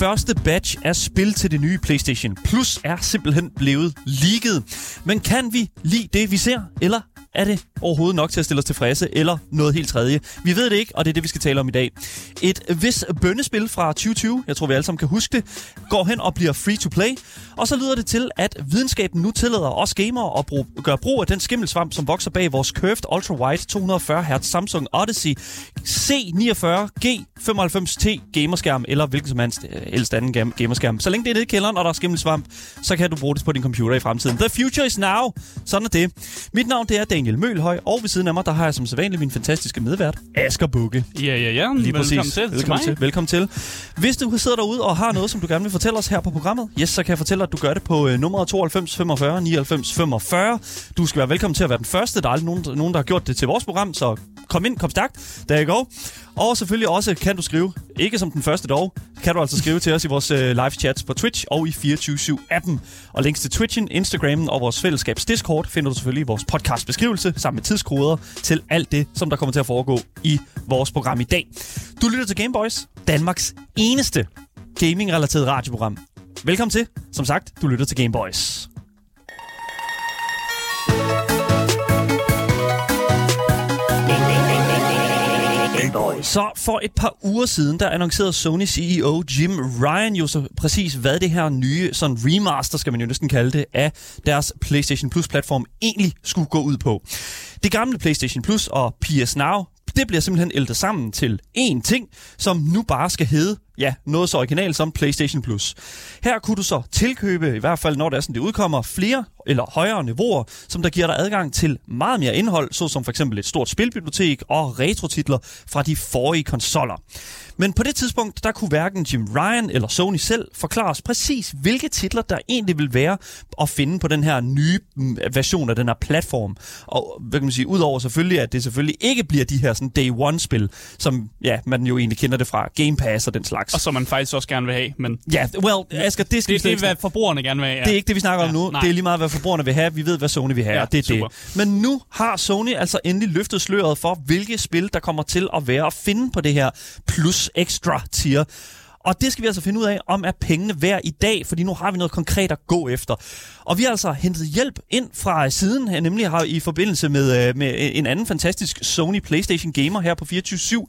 første batch af spil til det nye PlayStation Plus er simpelthen blevet leaget. Men kan vi lide det, vi ser, eller er det overhovedet nok til at stille os tilfredse, eller noget helt tredje? Vi ved det ikke, og det er det, vi skal tale om i dag. Et vis bønnespil fra 2020, jeg tror vi alle sammen kan huske det, går hen og bliver free to play. Og så lyder det til, at videnskaben nu tillader os gamere at bruge, gøre brug af den skimmelsvamp, som vokser bag vores Curved Ultra Wide 240 Hz Samsung Odyssey C49 G95T gamerskærm, eller hvilken som helst, øh, helst anden gamerskærm. Så længe det er nede i kælderen, og der er skimmelsvamp, så kan du bruge det på din computer i fremtiden. The future is now. Sådan er det. Mit navn det er Daniel Mølhøj, og ved siden af mig, der har jeg som sædvanligt min fantastiske medvært, Asger Bukke. Ja, ja, ja. Lige Velkommen præcis. til. Velkommen til. Velkommen til. Hvis du sidder derude og har noget, som du gerne vil fortælle os her på programmet, yes, så kan jeg fortælle dig, at du gør det på øh, nummeret 92 45 99 45. Du skal være velkommen til at være den første. Der er aldrig nogen, nogen, der har gjort det til vores program, så kom ind, kom stærkt. Der you go. Og selvfølgelig også kan du skrive, ikke som den første dog, kan du altså skrive til os i vores øh, live chats på Twitch og i 24-7-appen. Og links til Twitchen, Instagram og vores fællesskabs Discord finder du selvfølgelig i vores podcast beskrivelse, sammen med tidskoder til alt det, som der kommer til at foregå i vores program i dag. Du lytter til Gameboys, Danmarks eneste gaming-relateret radioprogram. Velkommen til. Som sagt, du lytter til Gameboys. Så for et par uger siden, der annoncerede Sony CEO Jim Ryan jo så præcis, hvad det her nye sådan remaster, skal man jo næsten kalde det, af deres PlayStation Plus-platform egentlig skulle gå ud på. Det gamle PlayStation Plus og PS Now, det bliver simpelthen ældet sammen til én ting, som nu bare skal hedde, ja, noget så originalt som PlayStation Plus. Her kunne du så tilkøbe, i hvert fald når det er sådan, det udkommer, flere eller højere niveauer, som der giver dig adgang til meget mere indhold, såsom for eksempel et stort spilbibliotek og retrotitler fra de forrige konsoller. Men på det tidspunkt, der kunne hverken Jim Ryan eller Sony selv forklare os præcis, hvilke titler der egentlig vil være at finde på den her nye mm, version af den her platform. Og hvad kan man sige, udover selvfølgelig, at det selvfølgelig ikke bliver de her sådan day one-spil, som ja, man jo egentlig kender det fra Game Pass og den slags. Og som man faktisk også gerne vil have, men Ja, well, Asger, det skal det, det er, hvad forbrugerne gerne vil have. Ja. det er ikke det, vi snakker om Ja, nu. nej. Det er lige meget, hvad forbrugerne vil have. Vi ved, hvad Sony vil have, Ja, og det er super. det. Men nu har Sony altså endelig løftet sløret for, hvilke spil, der kommer til at være at finde på det her plus extra tier. Og det skal vi altså finde ud af, om er pengene værd i dag, fordi nu har vi noget konkret at gå efter. Og vi har altså hentet hjælp ind fra siden, her, nemlig har i forbindelse med, øh, med en anden fantastisk Sony PlayStation Gamer her på 24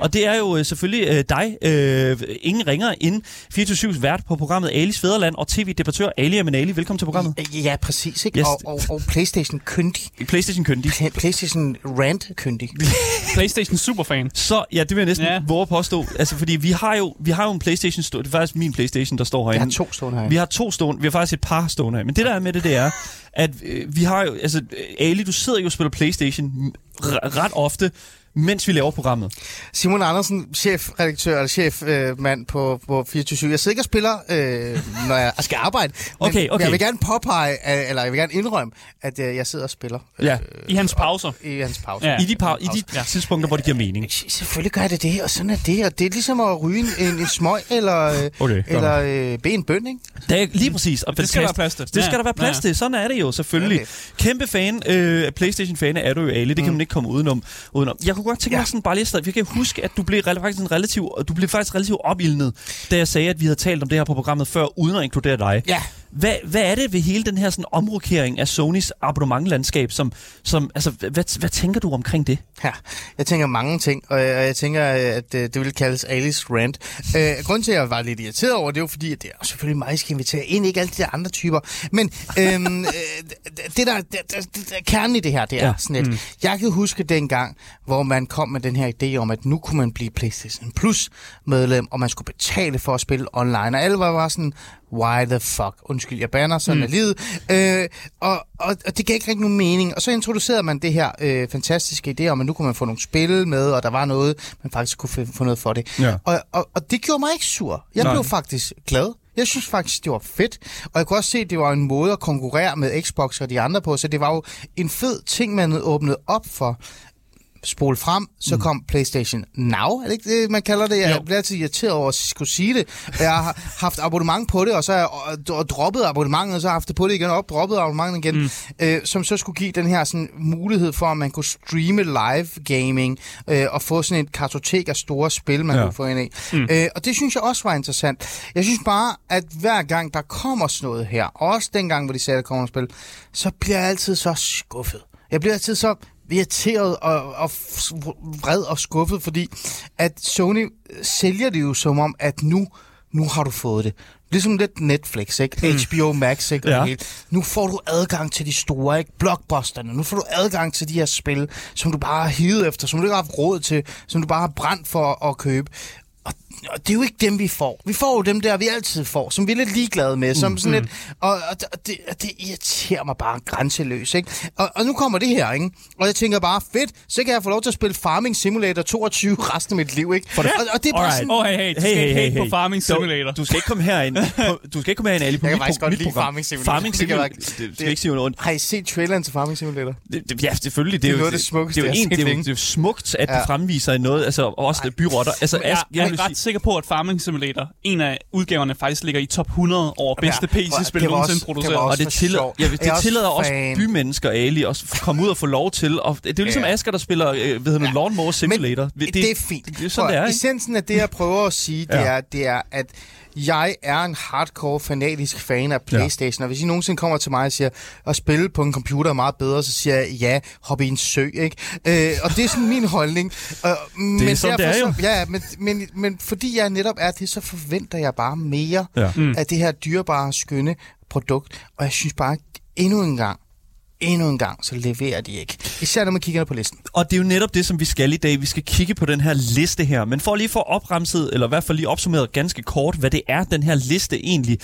Og det er jo øh, selvfølgelig øh, dig, øh, ingen ringer end 24 vært på programmet Alis Fæderland og tv-debattør Ali Amenali. Velkommen til programmet. Ja, præcis. Ikke? Yes. Og, og, og PlayStation kyndig. PlayStation køndig. Pla- PlayStation rant kyndig. PlayStation Superfan. Så ja, det vil jeg næsten ja. Ja. våge at påstå. Altså, fordi vi har jo, vi har jo en Playstation stå. Det er faktisk min Playstation, der står herinde. har to stående her. Vi har to stående. Vi har faktisk et par stående her. Men det der er med det, det er, at øh, vi har jo... Altså, Ali, du sidder jo og spiller Playstation ret ofte, mens vi laver programmet. Simon Andersen, chefredaktør eller chefmand på, på 24 Jeg sidder ikke og spiller, øh, når jeg skal arbejde. Men Okay, okay. jeg vil gerne påpege, øh, eller jeg vil gerne indrømme, at øh, jeg sidder og spiller øh, Ja. I hans pauser. i hans pause. Ja. I de, par, i de Ja. tidspunkter, hvor det giver mening. Selvfølgelig gør det det, og sådan er det. Og det er ligesom at ryge en, en, en smøg eller, øh, Okay, eller øh, bede en bøn, ikke? Det er lige præcis. Og Det skal der være plads til. Det skal der være plads til. Sådan er det jo selvfølgelig. Okay. Kæmpe fan, øh, Playstation-fan er du jo, Ali. Det kan man ikke komme udenom. udenom. Jeg kunne godt tænke mig Ja. sådan bare lige at jeg kan huske, at du blev faktisk en relativ, du blev faktisk relativt opildnet, da jeg sagde, at vi havde talt om det her på programmet før, uden at inkludere dig. Ja. Hvad, hvad er det ved hele den her sådan omrokering af Sonys abonnementlandskab, som, som altså, hvad, hvad tænker du omkring det? Ja, jeg tænker mange ting, og jeg, og jeg tænker, at øh, det vil kaldes Alice Rant. Øh, grunden til, at jeg var lidt irriteret over, det jo fordi, at det er selvfølgelig mig, der skal invitere ind, ikke alle de der andre typer. Men øhm, øh, det, der, det, det, det, der kernen i det her, det er Ja. ja. sådan et. Mm. Jeg kan huske dengang, hvor man kom med den her idé om, at nu kunne man blive PlayStation Plus medlem, og man skulle betale for at spille online. Og alle var bare sådan, why the fuck? Undskyld, jeg banner, sådan mm. er livet. Øh, og, og, og det gav ikke rigtig nogen mening. Og så introducerede man det her øh, fantastiske idé om, at nu kunne man få nogle spil med, og der var noget, man faktisk kunne få- få noget for det. Ja. Og, og, og det gjorde mig ikke sur. Jeg Nej. blev faktisk glad. Jeg synes faktisk, det var fedt. Og jeg kunne også se, at det var en måde at konkurrere med Xbox og de andre på, så det var jo en fed ting, man havde åbnet op for. Spole frem, så kom PlayStation Now, er det ikke det, man kalder det? Jeg Jo. bliver altid irriteret over at skulle sige det. Jeg har haft abonnement på det, og så har jeg droppet abonnementet, og så har jeg haft det på det igen, og op, droppet abonnementet igen, mm. øh, som så skulle give den her sådan, mulighed for, at man kunne streame live gaming, øh, og få sådan et kartotek af store spil, man Ja. kunne få ind i. Mm. Øh, og det synes jeg også var interessant. Jeg synes bare, at hver gang der kommer sådan noget her, også dengang, hvor de sagde, at der kommer spil, så bliver jeg altid så skuffet. Jeg bliver altid så irriteret og, og vred og skuffet, fordi at Sony sælger det jo som om, at nu, nu har du fået det. Ligesom lidt Netflix, ikke? HBO Max, ikke? Ja. hele. Nu får du adgang til de store, ikke? Blockbusterne. Nu får du adgang til de her spil, som du bare har hivet efter, som du ikke har haft råd til, som du bare har brændt for at købe. Og det er jo ikke dem, vi får. Vi får jo dem der, vi altid får, som vi er lidt ligeglade med. Som sådan lidt, og, og, og, det, og det irriterer mig bare grænseløst. Ikke? Og, og nu kommer det her, ikke? og jeg tænker bare, fedt, så kan jeg få lov til at spille Farming Simulator 22 resten af mit liv. Ikke? Og, og det er bare Alright. sådan, oh, hey, hey, du skal ikke hate på Farming Simulator. Du, du skal ikke komme herind. Du skal ikke komme herind, Ali, på Jeg kan mit, faktisk pro- godt lide program. Farming Simulator. Farming Det kan Simulator. jeg- Det, det, det- skal ikke sige noget har I set traileren til Farming Simulator? Det, det, ja, selvfølgelig. Det, Det er jo, noget af det smukkeste, det, er jeg det, er jo, ikke? det er smukt, at ja. Du fremviser noget, altså også byrotter. Altså, Jeg, jeg ret sikker på, at Farming Simulator, en af udgaverne, faktisk ligger i top 100 over bedste Ja, PC-spil det nogensinde også- det produceret. også- og det, tillader, sjov. ja, det er også tillader også fan. bymennesker, Ali, at komme ud og få lov til. Og det er jo ligesom Ja. Asger, der spiller øh, ved ja. Lawnmower Simulator. Men det, det er fint. Det, det er sådan, det er, ikke? Essensen af det, jeg prøver at sige, det, Ja. er, det er, at jeg er en hardcore, fanatisk fan af Playstation, og hvis I nogensinde kommer til mig og siger, at spille på en computer er meget bedre, så siger jeg, ja, hop i en sø, ikke? Øh, og det er sådan min holdning. Øh, men sådan, det er jo. Så, ja, men, men, men fordi jeg netop er det, så forventer jeg bare mere Ja. af det her dyrebare, skønne produkt, og jeg synes bare, endnu en gang, endnu en gang, så leverer de ikke. Især når man kigger på listen. Og det er jo netop det, som vi skal i dag. Vi skal kigge på den her liste her. Men for lige for få opremset, eller i hvert fald lige opsummeret ganske kort, hvad det er, den her liste egentlig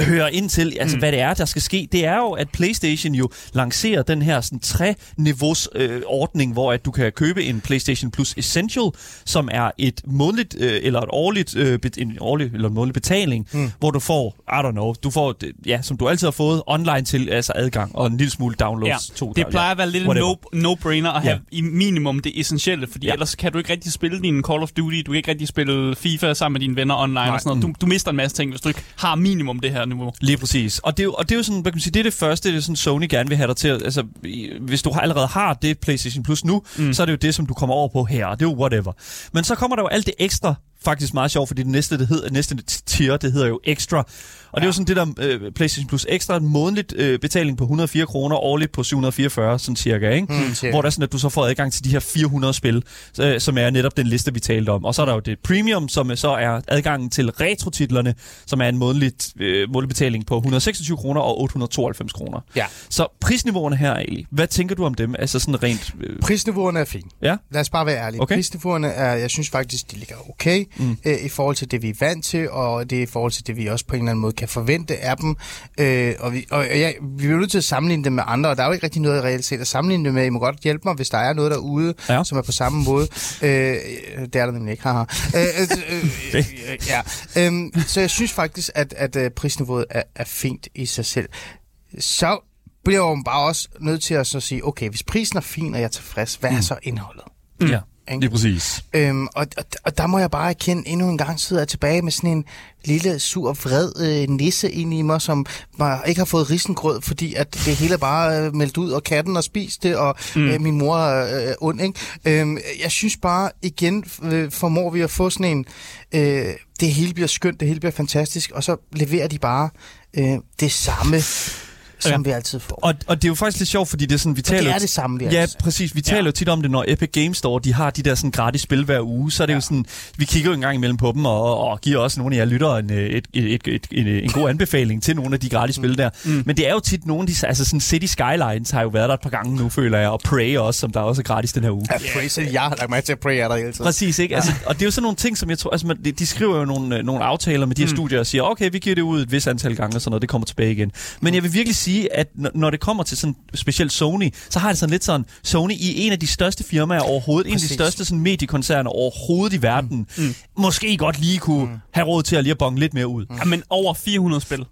hører ind til, altså mm. hvad det er, der skal ske, det er jo, at PlayStation jo lancerer den her sådan tre-niveaus øh, ordning, hvor at du kan købe en PlayStation Plus Essential, som er et månedligt øh, eller et årligt, øh, en årlig eller en månedlig betaling, mm. hvor du får, I don't know, du får, ja, som du altid har fået, online til altså adgang og en lille smule downloads. Ja, to det plejer at være lidt en no, no-brainer at have Ja. i minimum det essentielle, fordi Ja. ja. ellers kan du ikke rigtig spille din Call of Duty, du kan ikke rigtig spille FIFA sammen med dine venner online Nej. og sådan noget. Du, du mister en masse ting, hvis du ikke har minimum det her niveau. Lige præcis. Og det er jo, og det er jo sådan, hvad kan man sige, det er det første, det er sådan Sony gerne vil have dig til. Altså, hvis du allerede har det PlayStation Plus nu, mm. så er det jo det, som du kommer over på her. Det er jo whatever. Men så kommer der jo alt det ekstra, faktisk meget sjovt, fordi det næste, det hedder, næste tier, det hedder jo Extra. Og det er jo sådan det der øh, PlayStation Plus Extra, en månedligt øh, betaling på 104 kroner, årligt på 744, sådan cirka, ikke? Mm, cirka. Hvor der er sådan, at du så får adgang til de her 400 spil, øh, som er netop den liste, vi talte om. Og så er der jo det Premium, som så er adgangen til retrotitlerne, som er en månedlig øh, månedlig betaling på 126 kroner og 892 kroner. Ja. Så prisniveauerne her, Ali, hvad tænker du om dem? Altså sådan rent... Øh, Prisniveauerne er fine. ja? Lad os bare være ærlige. Okay. Prisniveauerne er, jeg synes faktisk, de ligger okay mm. øh, i forhold til det, vi er vant til, og det er i forhold til det, vi også på en eller anden måde kan forvente af dem. Øh, og vi, og jeg, vi er nødt til at sammenligne dem med andre, og der er jo ikke rigtig noget reelt set at sammenligne dem med. I må godt hjælpe mig, hvis der er noget derude, Ja. ja. som er på samme måde. Øh, det er der nemlig ikke, haha. øh, øh, øh, Det. øh, ja. øhm, så jeg synes faktisk, at, at øh, prisniveauet er, er fint i sig selv. Så bliver jo bare også nødt til at så sige, okay, hvis prisen er fin, og jeg er tilfreds, hvad er så indholdet? Mm. Ja, Ikke? lige præcis. Øhm, og, og, og der må jeg bare erkende, endnu en gang sidder jeg tilbage med sådan en lille, sur, vred øh, nisse ind i mig, som bare ikke har fået risengrød, fordi at det hele bare øh, meldt ud, og katten har spist det, og mm. øh, min mor er øh, ond. Ikke? Øhm, jeg synes bare, igen øh, formår vi at få sådan en, øh, det hele bliver skønt, det hele bliver fantastisk, og så leverer de bare øh, det samme, som Ja. vi altid får. Og, og det er jo faktisk lidt sjovt, fordi det er sådan, vi Og taler... det er det samme, vi Ja, altid præcis. Vi taler Ja. jo tit om det, når Epic Games Store, de har de der sådan gratis spil hver uge, så er det ja. jo sådan, vi kigger jo en gang imellem på dem, og, og giver også nogle af jer lyttere en, øh, et, et, et, et, en, en god anbefaling til nogle af de gratis spil der. Mm. Men det er jo tit nogle af de, altså sådan City Skylines har jo været der et par gange nu, føler jeg, og Prey også, som der også er gratis den her uge. Ja, praise, jeg har lagt mig til at pray er der hele tiden. Præcis, ikke? Altså, og det er jo sådan nogle ting, som jeg tror... Altså, man, de, de skriver jo nogle, øh, nogle aftaler med de her mm. studier og siger, okay, vi giver det ud et vis antal gange og sådan noget, det kommer tilbage igen. Men jeg vil virkelig sige, sige, at når det kommer til sådan specielt Sony, så har det sådan lidt sådan, Sony i en af de største firmaer overhovedet, en af de Præcis. største sådan, mediekoncerner overhovedet i verden, mm. måske godt lige kunne mm. have råd til at lige at bonge lidt mere ud. Ja, men over 400 spil.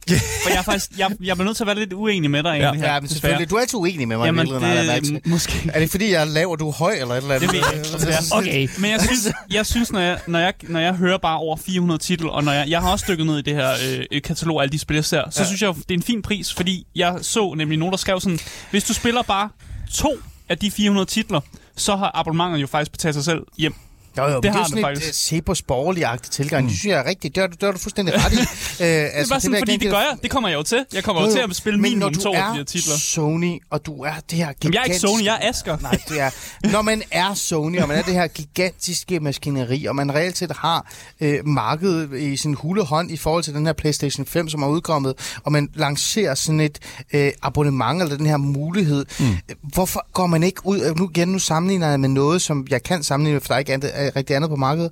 For jeg er faktisk, jeg, jeg bliver nødt til at være lidt uenig med dig egentlig her, Ja, men selvfølgelig. Du er altid uenig med mig. Jamen, det, måske. Er det fordi, jeg er lav, og du er høj, eller et eller andet? Det ved jeg ikke. Okay. Men jeg synes, jeg synes når, jeg, når, jeg, når jeg hører bare over 400 titel, og når jeg, jeg har også dykket ned i det her øh, katalog af alle de spil, jeg ser, så ja. synes jeg, det er en fin pris, fordi jeg så nemlig nogen, der skrev sådan, hvis du spiller bare to af de 400 titler, så har abonnementet jo faktisk betalt sig selv hjem. Jo, jo, det, det har er sådan et faktisk. uh, se på borgerlig-agtig tilgang. Mm. Det synes jeg er rigtigt. Det har du, det har du fuldstændig ret i. uh, Det er bare sådan, fordi det gør jeg. Det kommer jeg jo til. Jeg kommer jo, til at spille minimum når to du er titler. Sony, og du er det her gigantiske... Jamen, jeg er ikke Sony, jeg er Asker. Nej, det er... Når man er Sony, og man er det her gigantiske maskineri, og man reelt set har øh, markedet i sin hule hånd i forhold til den her PlayStation 5, som er udkommet, og man lancerer sådan et øh, abonnement, eller den her mulighed, mm. hvorfor går man ikke ud... øh, Nu igen, nu sammenligner jeg med noget, som jeg kan sammenligne med, for der er ikke andet, er rigtig andet på markedet.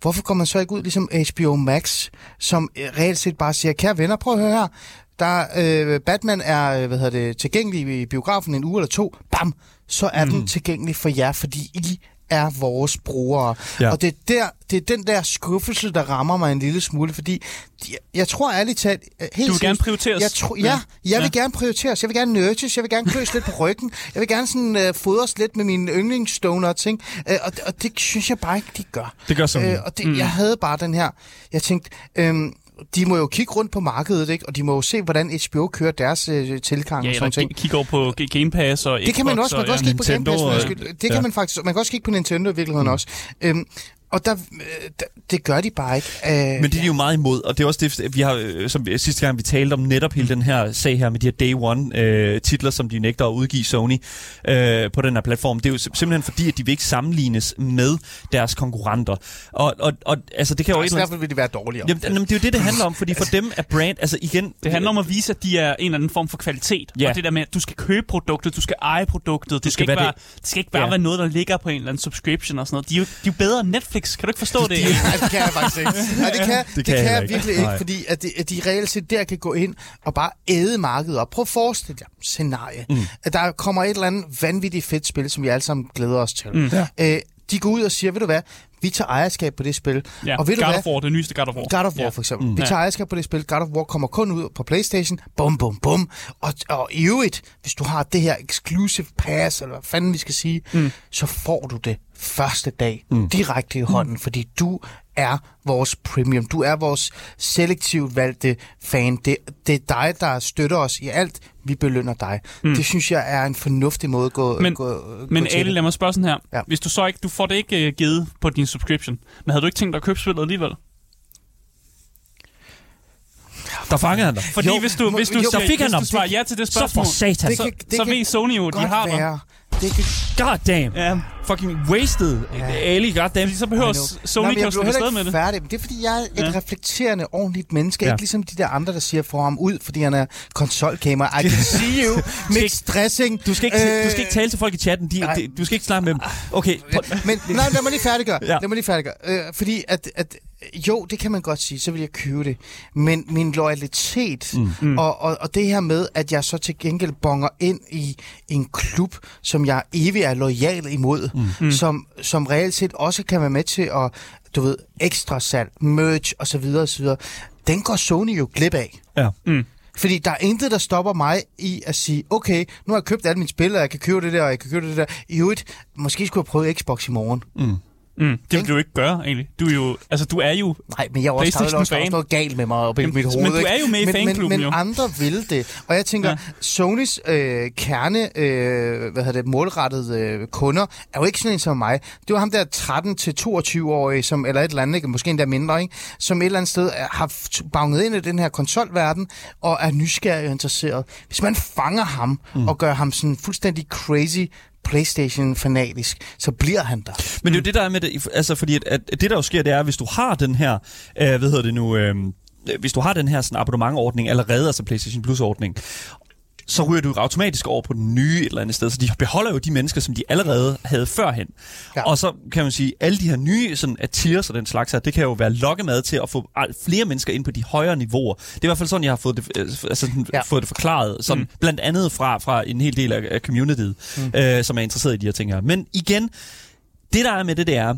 Hvorfor går man så ikke ud ligesom HBO Max, som øh, reelt set bare siger, kære venner, prøv at høre her, der øh, Batman er øh, hvad hedder det, tilgængelig i biografen en uge eller to, bam, så er mm. den tilgængelig for jer, fordi I er vores brugere. Ja. Og det er, der, det er den der skuffelse, der rammer mig en lille smule, fordi de- jeg tror ærligt talt... øh, Helt Du vil gerne prioriteres. Jeg tro, ja, jeg vil Ja. gerne prioriteres. Jeg vil gerne nurtures. Jeg vil gerne kløs lidt på ryggen. Jeg vil gerne sådan, øh, fodres lidt med mine yndlingsstoner ting. Øh, og, og det synes jeg bare ikke, de gør. Det gør Sony. Øh, og det, mm. jeg havde bare den her... Jeg tænkte... Øhm, de må jo kigge rundt på markedet, ikke? og de må jo se, hvordan HBO kører deres øh, tilgang Ja, og sådan k- kigge over på Game Pass og Det kan man Xbox også. Man og, kan også kigge på Game Pass. eksempel. Det kan man faktisk. Man kan også kigge på Nintendo i virkeligheden mm. også. Øhm, og der, øh, der, det gør de bare ikke. Øh, Men det er de jo meget imod, og det er også det, vi har, øh, som sidste gang vi talte om netop hele den her sag her med de her Day One øh, titler, som de nægter at udgive Sony øh, på den her platform. Det er jo sim- simpelthen fordi, at de vil ikke sammenlignes med deres konkurrenter. Og, og, og altså, det kan jo ikke... fald vil de være dårligere. Jamen, jamen, det er jo det, det handler om, fordi for dem er brand, altså igen... Det handler om at vise, at de er en eller anden form for kvalitet. Ja. Og det der med, at du skal købe produktet, du skal eje produktet. Det skal skal, ikke være være, det skal ikke bare Ja. være noget, der ligger på en eller anden subscription og sådan noget. De er jo, de er jo bedre end Netflix. Kan du ikke forstå det? Nej, det kan jeg faktisk ikke. Nej, det kan, det kan jeg det kan jeg ikke. virkelig ikke, Nej. fordi at de, at de reelt set der kan gå ind og bare æde markedet op. Prøv at forestille dig scenarie. Mm. At der kommer et eller andet vanvittigt fedt spil, som vi alle sammen glæder os til. Mm. Øh, de går ud og siger, ved du hvad, vi tager ejerskab på det spil. Ja, og ved du God hvad, of War, det nyeste God of War. God of War Ja. for eksempel. Mm. Vi tager ejerskab på det spil. God of War kommer kun ud på Playstation. Bum, bum, bum. Og, og i øvrigt, hvis du har det her exclusive pass, eller hvad fanden vi skal sige, mm. så får du det første dag mm. direkte i hånden, mm. fordi du er vores premium. Du er vores selektivt valgte fan. Det, det er dig, der støtter os i alt. Vi belønner dig. Mm. Det synes jeg er en fornuftig måde at gå, Men- gå, Men gå til Ali, lad mig spørge sådan her. Ja. Hvis du så ikke, du får det ikke uh, givet på din subscription, men havde du ikke tænkt dig at købe spillet alligevel? Der fanger han dig. Fordi Jo, hvis du, hvis du, jo, siger, så fik han hvis ham. du svarer ja til det Så for spørgsmål, satan. Det så, kan- det så kan ved Sony jo, de har dig. Det kan God damn. Ja, Fucking wasted. Ja. Ali, god damn. fordi så behøver. Sony jeg blev slippe afsted med ikke det. færdig. Det er, fordi jeg er et Ja. reflekterende, ordentligt menneske. Ja. Ikke ligesom de der andre, der siger, få ham ud, fordi han er konsolgamer. I can see you. Mixed dressing. Du skal, ikke, Øh, du skal ikke tale til folk i chatten. De, de, du skal ikke snakke med dem. Okay, prøv, Men nej, lad mig lige færdiggøre. Ja. Lad mig lige færdiggøre. Øh, fordi at, at, jo, det kan man godt sige, så vil jeg købe det. Men min loyalitet mm. Og, og, og det her med, at jeg så til gengæld bonger ind i en klub, som jeg evig er lojal imod, mm. Som, som reelt set også kan være med til at, du ved, ekstra salg, merch osv. osv. Den går Sony jo glip af. ja. Fordi der er intet, der stopper mig i at sige, okay, nu har jeg købt alle mine spil, og jeg kan købe det der, og jeg kan købe det der. I øvrigt, måske skulle jeg prøve Xbox i morgen. Mm, det vil du jo ikke gøre, egentlig. Du er jo, altså, du er jo... Nej, men jeg er også, der er også, der også fan. noget galt med mig oppe i mit hoved. men du ikke? er jo med i men, fanklubben, men, men andre vil det. Og jeg tænker, Ja. Sonys øh, kerne, øh, hvad hedder det, målrettede øh, kunder, er jo ikke sådan en som mig. Det var ham der 13-22-årige, som, eller et eller andet, ikke? måske endda mindre, ikke? som et eller andet sted er, har banget ind i den her konsolverden, og er nysgerrig og interesseret. Hvis man fanger ham, mm. og gør ham sådan fuldstændig crazy Playstation-fanatisk, så bliver han der. Men det er jo det, der er med det. Altså, fordi at, at det, der jo sker, det er, at hvis du har den her, øh, hvad hedder det nu, øhm, øh, hvis du har den her sådan abonnementordning allerede, altså PlayStation Plus-ordning, så ryger du automatisk over på den nye et eller andet sted. Så de beholder jo de mennesker, som de allerede havde førhen. Ja. Og så kan man sige, alle de her nye sådan, at tiers og den slags her, det kan jo være lokkemad til at få flere mennesker ind på de højere niveauer. Det er i hvert fald sådan, jeg har fået det, øh, altså, sådan, Ja. fået det forklaret. Sådan, mm. Blandt andet fra, fra en hel del af, af communityet, mm. øh, som er interesseret i de her ting her. Men igen, det der er med det, det er,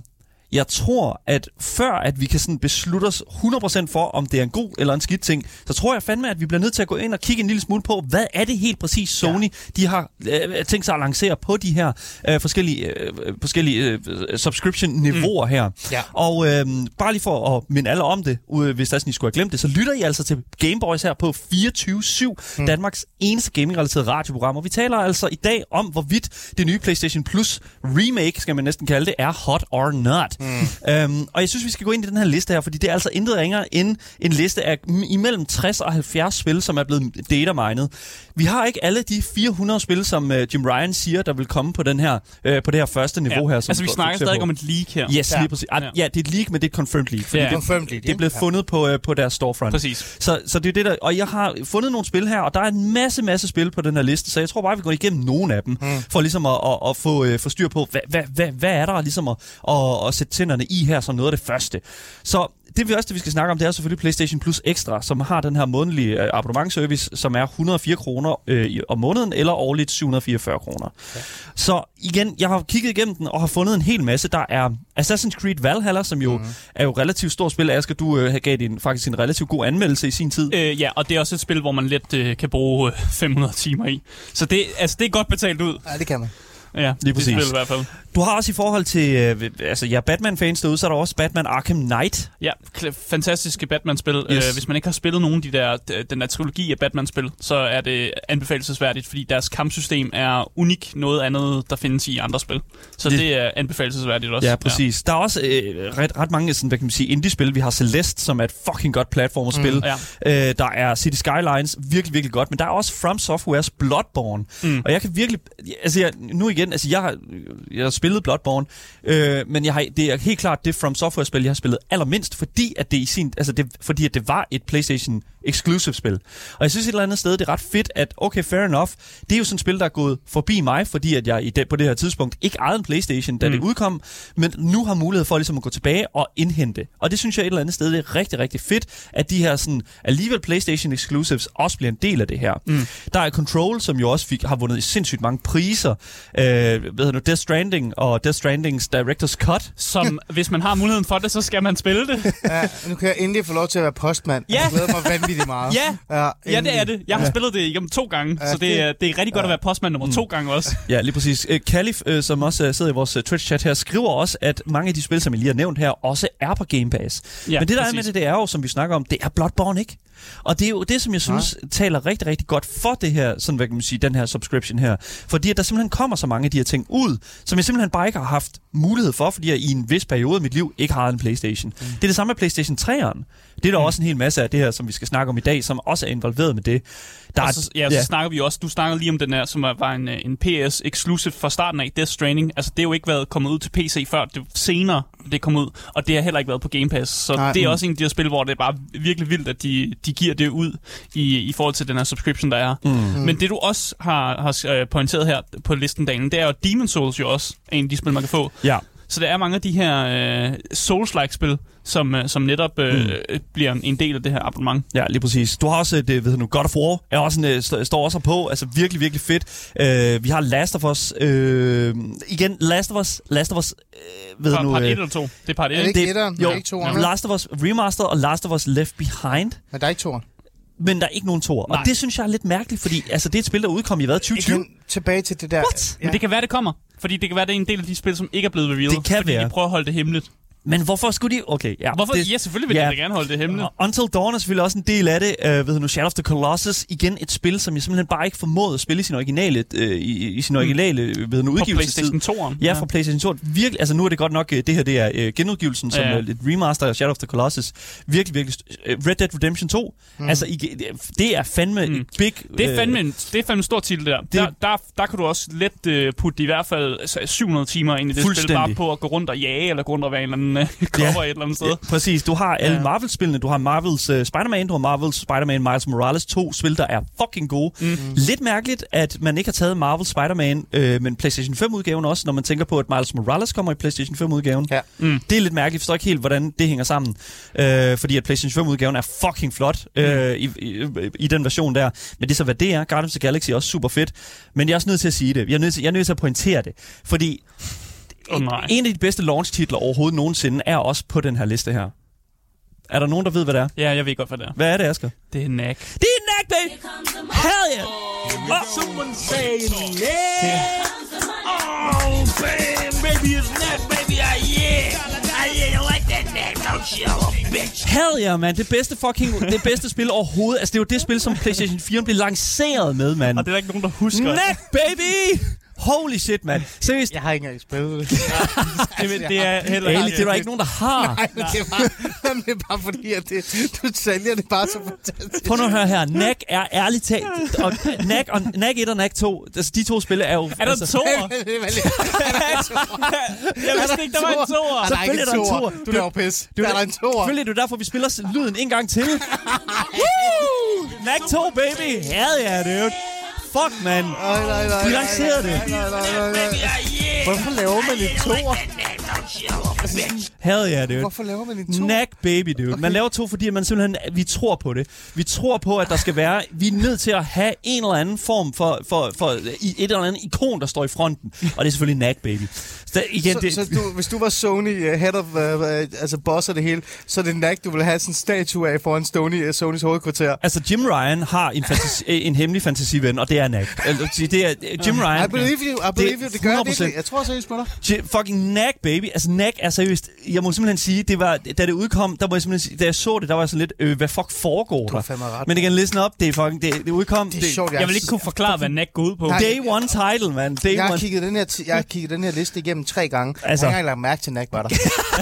jeg tror, at før at vi kan sådan beslutte os 100% for, om det er en god eller en skidt ting, så tror jeg fandme, at vi bliver nødt til at gå ind og kigge en lille smule på, hvad er det helt præcis Sony, ja. de har øh, tænkt sig at lancere på de her øh, forskellige, øh, forskellige øh, subscription-niveauer mm. her. Ja. Og øh, bare lige for at minde alle om det, øh, hvis der er sådan, I skulle have glemt det, så lytter I altså til Gameboys her på 24-7, mm. Danmarks eneste gaming-relateret radioprogram. Og vi taler altså i dag om, hvorvidt det nye PlayStation Plus remake, skal man næsten kalde det, er hot or not. Mm. Øhm, og jeg synes, vi skal gå ind i den her liste her, fordi det er altså intet ringere end en liste af imellem 60 og 70 spil, som er blevet datamined. Vi har ikke alle de 400 spil, som uh, Jim Ryan siger, der vil komme på, den her, uh, på det her første niveau her. Som altså, vi snakker stadig på. om et leak her. Yes, Ja. lige præcis. Ah, Ja. ja, det er et leak, men det er et confirmed leak. Fordi Ja. det, Confirmed leak, det er blevet ja. fundet på, uh, på deres storefront. Præcis. Så, så det er det der, og jeg har fundet nogle spil her, og der er en masse, masse spil på den her liste, så jeg tror bare, vi går igennem nogle af dem, mm. for ligesom at, at, at få, uh, få styr på, hvad, hvad, hvad, hvad er der ligesom at, at, at sætte tænderne i her som noget af det første. Så det vi også det, vi skal snakke om, det er selvfølgelig PlayStation Plus Extra, som har den her månedlige øh, abonnementservice, som er 104 kroner øh, om måneden, eller årligt 744 kroner. Ja. Så igen, jeg har kigget igennem den, og har fundet en hel masse. Der er Assassin's Creed Valhalla, som jo mm. er jo relativt stort spil. Asger, du øh, gav din, faktisk en relativt god anmeldelse i sin tid. Øh, ja, og det er også et spil, hvor man let øh, kan bruge øh, 500 timer i. Så det, altså, det er godt betalt ud. Ja, det kan man. Ja, Lige det præcis. spil i hvert fald. Du har også i forhold til øh, altså, ja, Batman-fans derude, så er der også Batman Arkham Knight. Ja, fantastiske Batman-spil. Yes. Øh, hvis man ikke har spillet nogen af de der, den der trilogi af Batman-spil, så er det anbefalesværdigt, fordi deres kampsystem er unik noget andet, der findes i andre spil. Så Det- det, er anbefalesværdigt også. Ja, præcis. Ja. Der er også øh, ret, ret mange sådan, hvad kan man sige, indie-spil. Vi har Celeste, som er et fucking godt platformerspil. Mm, ja. Øh, der er City Skylines, virkelig, virkelig godt. Men der er også From Softwares Bloodborne. Mm. Og jeg kan virkelig... Altså, jeg, nu igen, altså, jeg jeg spillet Bloodborne, øh, men jeg har, det er helt klart det From Software-spil, jeg har spillet allermindst, fordi at det i sin... Altså, det, fordi at det var et PlayStation exclusive spil. Og jeg synes et eller andet sted, det er ret fedt, at okay, fair enough, det er jo sådan et spil, der er gået forbi mig, fordi at jeg i det, på det her tidspunkt ikke ejede en Playstation, da mm. det udkom, men nu har mulighed for ligesom at gå tilbage og indhente. Og det synes jeg et eller andet sted, det er rigtig, rigtig fedt, at de her sådan, alligevel Playstation exclusives også bliver en del af det her. Mm. Der er Control, som jo også fik, har vundet sindssygt mange priser. Øh, hvad hedder nu, Death Stranding og Death Strandings Director's Cut. Som, hvis man har muligheden for det, så skal man spille det. Ja, nu kan jeg endelig få lov til at være postmand. Ja. Jeg glæder mig vanvittigt meget. Ja. ja, Ja, det er det. Jeg har ja. spillet det igennem to gange, Ja, så det, er- det er rigtig godt at være postmand nummer to gange også. Ja, lige præcis. Øh, Calif, øh, som også øh, sidder i vores Twitch-chat her, skriver også, at mange af de spil, som I lige har nævnt her, også er på Game Pass. Ja, Men det, der præcis. er med det, det er jo, som vi snakker om, det er Bloodborne, ikke? Og det er jo det, som jeg synes Nej. taler rigtig, rigtig godt for det her, sådan hvad kan man sige, den her subscription her. Fordi at der simpelthen kommer så mange af de her ting ud, som jeg simpelthen bare ikke har haft mulighed for, fordi jeg i en vis periode af mit liv ikke har en Playstation. Mm. Det er det samme med Playstation 3'eren. Det er der mm. også en hel masse af det her, som vi skal snakke om i dag, som også er involveret med det. Der Og er, så, ja, så snakker vi også, du snakker lige om den her, som er- var en, øh, en PS exclusive fra starten af, Death Stranding. Altså, det er jo ikke været kommet ud til PC før, det senere det kom ud, og det har heller ikke været på Game Pass. Så Nej. Det er Mm. også en af de her spil, hvor det er bare virkelig vildt, at de, de giver det ud i, i forhold til den her subscription, der er. Mm. Men det du også har, har øh, pointeret her på listen, Daniel, det er jo, Demon Souls jo også er en af de spil, man kan få. ja. Så der er mange af de her øh, Souls-like-spil, som, øh, som netop øh, mm. bliver en, del af det her abonnement. Ja, lige præcis. Du har også, det ved du nu, God of War, er også en, øh, st- står også på, altså virkelig, virkelig fedt. Uh, vi har Last of Us, uh, igen, Last of Us, Last of Us, uh, ved du nu... part øh, 1 eller 2? Det er part 1, Er det ikke? ikke etteren? jo, Er ikke toeren? Last of Us Remastered og Last of Us Left Behind, Men der er ikke toeren. men der er ikke nogen toer. Og det synes jeg er lidt mærkeligt, fordi altså, det er et spil, der udkom i hvad, 2020? Igen, tilbage til det der... What? Ja. Men det kan være, det kommer. Fordi det kan være, det er en del af de spil, som ikke er blevet revealed. Det kan fordi være. de prøver at holde det hemmeligt. Men hvorfor skulle de... Okay, ja. Hvorfor? Det, ja, selvfølgelig vil ja. ja. de gerne holde det hemmeligt. Until Dawn er selvfølgelig også en del af det. Uh, ved du nu, Shadow of the Colossus, igen et spil, som jeg simpelthen bare ikke formåede at spille i sin originale, uh, i, i sin originale ved du nu, På udgivelsestid. PlayStation 2'eren. Ja, fra PlayStation 2. Virkelig, altså nu er det godt nok, øh, det her det er øh, genudgivelsen som Ja, ja. øh, et remaster af Shadow of the Colossus. Virkelig, virkelig. øh, Red Dead Redemption 2. Mm. Altså, I, det er fandme mm. Mm. et big... Det er øh, fandme en, det er fandme en stor titel, der. det- Der, der. Der kan du også let uh, putte i hvert fald altså, 700 timer ind i det spil, bare på at gå rundt og jage, eller gå rundt og være en eller en uh, cover ja. et eller andet sted. Ja, præcis. Du har alle Ja. Marvel-spillene. Du har Marvels uh, Spider-Man, du har Marvels Spider-Man Miles Morales. To spil, der er fucking gode. Mm. Lidt mærkeligt, at man ikke har taget Marvel Spider-Man, øh, men PlayStation 5-udgaven også, når man tænker på, at Miles Morales kommer i PlayStation 5-udgaven. Ja. Mm. Det er lidt mærkeligt. Jeg forstår ikke helt, hvordan det hænger sammen. Øh, fordi at PlayStation 5-udgaven er fucking flot øh, i, i, i den version der. Men det er så, hvad det er. Guardians of the Galaxy er også super fedt. Men jeg er også nødt til at sige det. Jeg er nødt til, jeg er nødt til at pointere det. Fordi Åh, nej. en af de bedste launch-titler overhovedet nogensinde er også på den her liste her. Er der nogen, der ved, hvad det er? Ja, jeg ved godt, hvad det er. Hvad er det, Asger? Det er Knack. Det er Knack, baby! Hell yeah! Oh. Someone saying yeah. Oh, man, baby, it's that, baby. I yeah. I yeah, you like that name, don't you, bitch? Hell yeah, man. Det bedste fucking, det bedste spil overhovedet. Altså, det er jo det spil, som PlayStation 4 blev lanceret med, mand. Og det er der ikke nogen, der husker. Knack, baby! Holy shit, mand. Seriøst, Jeg har ikke engang spillet det. Det, det er heller Ali, det er der ikke nogen, der har. Nej, men det er bare, det er bare fordi, at det, du sælger det bare så fantastisk. Prøv nu at høre her. Knack er ærligt talt... Og Knack, og Knack 1 og Knack 2, altså, de to spil er jo... Er der altså, en toer? Det er vel- Jeg vidste ikke, der var en toer. Ah, der er ikke Selvfølgelig er der en toer. Du laver pis. Det Der er der en toer. Selvfølgelig er det derfor, vi spiller lyden en gang til. Knack 2, baby! Hell yeah, dude. Fuck, man. Nej, nej, nej. De lancerede det. Nej, nej, nej, nej. Hvorfor laver man en toer? Hell yeah, dude. Hvorfor laver man en toer? Knack baby, dude. Man laver to, fordi man simpelthen, vi tror på det. Vi tror på, at der skal være, vi er nødt til at have en eller anden form for, for, for et eller andet ikon, der står i fronten. Og det er selvfølgelig Knack baby. Så igen, Så, det, så du, hvis du var Sony uh, head of, uh, uh, altså boss af det hele, så er det Knack, du vil have sådan en statue af foran Sony, uh, Sonys hovedkvarter. Altså, Jim Ryan har en, fantasi, en hemmelig fantasiven, og det er Knack. Altså, det er, Jim Ryan... I believe you, I believe Det you, det gør jeg 100%. virkelig. Jeg tror seriøst på dig. Fucking Knack, baby. Altså, Knack er seriøst... Jeg må simpelthen sige, det var, da det udkom, der må jeg simpelthen sige, da jeg så det, der var jeg sådan lidt, øh, hvad fuck foregår Du der? ret. Men igen, listen up, det er fucking, det, det udkom... Det er sjovt, Jeg vil ikke kunne forklare, hvad Knack går ud på. Nej. Day one title, man. Day Jeg har, one. kigget den her, jeg har kigget den her liste igennem tre gange. Altså, Altså- jeg har ikke engang lagt mærke til, at Knack var der.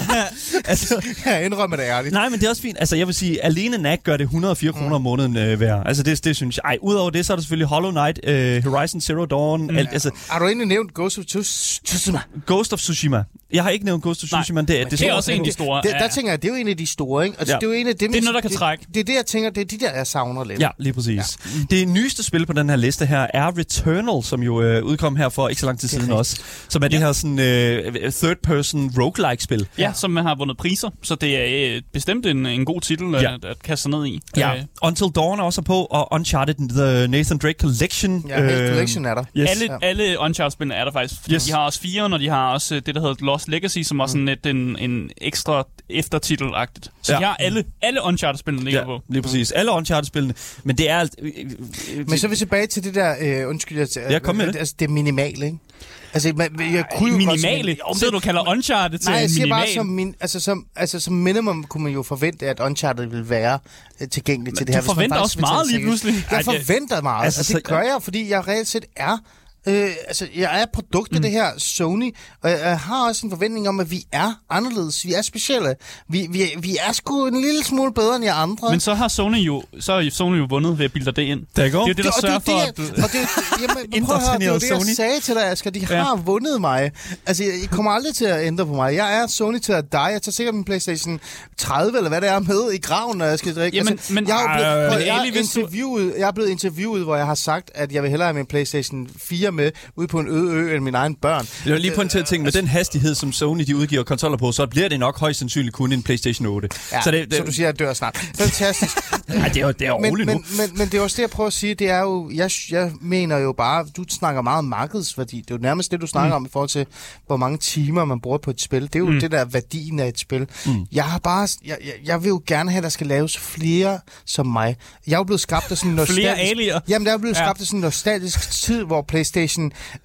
altså, jeg indrømmer det ærligt. nej, men det er også fint. Altså, jeg vil sige, alene Knack gør det 104 kroner om måneden øh, værd. Altså, det, det synes jeg. Ej, udover det, så er der selvfølgelig Hollow Knight, øh, Horizon Zero Dawn, mm. alt, altså, Har du egentlig nævnt Ghost of Tsus- Tsushima? Ghost of Tsushima. Jeg har ikke nævnt Ghost of Tsushima, det, er- Det er står- også en af de store. Det, Ja. der tænker jeg, det er jo en af de store, ikke? Altså, Ja. det er jo en af dem, Det er noget, der kan det, trække. Det, er det, jeg tænker, det er de der, jeg savner lidt. Ja, lige præcis. Ja. Det nyeste spil på den her liste her er Returnal, som jo øh, udkom her for ikke så lang tid siden også. Som er det her sådan øh, third-person roguelike-spil. Ja, som har vundet priser, så det er øh, bestemt en, en god titel at, Ja. at kaste sig ned i. Ja. Øh, Until Dawn er også på, og Uncharted The Nathan Drake Collection. Ja, øh, collection er der. Yes. alle, Ja. alle Uncharted-spillene er der faktisk. Fordi Yes. De har også fire, og de har også øh, det, der hedder Lost Legacy, som var sådan lidt en, en ekstra eftertitel-agtigt. Så Ja. de har alle, alle Uncharted-spillene ligger Ja, på. lige præcis. Alle Uncharted-spillene. Men det er... alt- øh, øh, Men så er vi tilbage til det der, øh, undskyld, jeg, Ja, kom med det. Altså, det er minimale, ikke? Altså, man, jeg kunne jo godt Minimale. som- Så du kalder Uncharted til Nej, jeg siger minimal. bare, som, min, altså, som, altså, som minimum kunne man jo forvente, at Uncharted ville være øh, tilgængeligt til det du her. hvis man forventer også meget det lige pludselig. Jeg Ej, det- forventer meget, Altså, altså, det gør jeg, fordi jeg reelt set er Øh, altså, jeg er produkt af mm. det her Sony, og jeg, jeg har også en forventning om, at vi er anderledes. Vi er specielle. Vi, vi, vi er sgu en lille smule bedre end jer andre. Men så har Sony jo, så har Sony jo vundet ved at bilde dig det ind. Der. Det er jo det, der og det er sørger for, at det, du... jeg- og det, jamen, prøv at høre, det var det, jeg Sony. sagde til dig, Asger. De Ja. har vundet mig. Altså, jeg, I kommer aldrig til at ændre på mig. Jeg er Sony til at die. Jeg tager sikkert min Playstation 30, eller hvad det er, med i graven, når jeg skal drikke. Jamen, altså, men- jeg, er jo blevet, Øh, jeg, er interviewet, jeg er blevet interviewet, hvor jeg har sagt, at jeg vil hellere have min Playstation 4 med ude på en øde ø end mine egne børn. Jeg vil lige pointere ting. Med den hastighed, som Sony de udgiver konsoller på, så bliver det nok højst sandsynligt kun en PlayStation 8. Ja, så, det, det, så du siger, at jeg dør snart. Fantastisk. Ej, det er jo det er men, roligt nu. men, men, men det er også det, jeg prøver at sige. Det er jo, jeg, jeg mener jo bare, du snakker meget om markedsværdi. Det er jo nærmest det, du snakker mm. om i forhold til, hvor mange timer man bruger på et spil. Det er jo mm. det der værdien af et spil. Mm. Jeg har bare, jeg, jeg, jeg vil jo gerne have, at der skal laves flere som mig. Jeg er jo blevet skabt af sådan en nostalgisk... Flere alier. Jamen, der er blevet Ja. skabt af sådan en nostalgisk tid, hvor PlayStation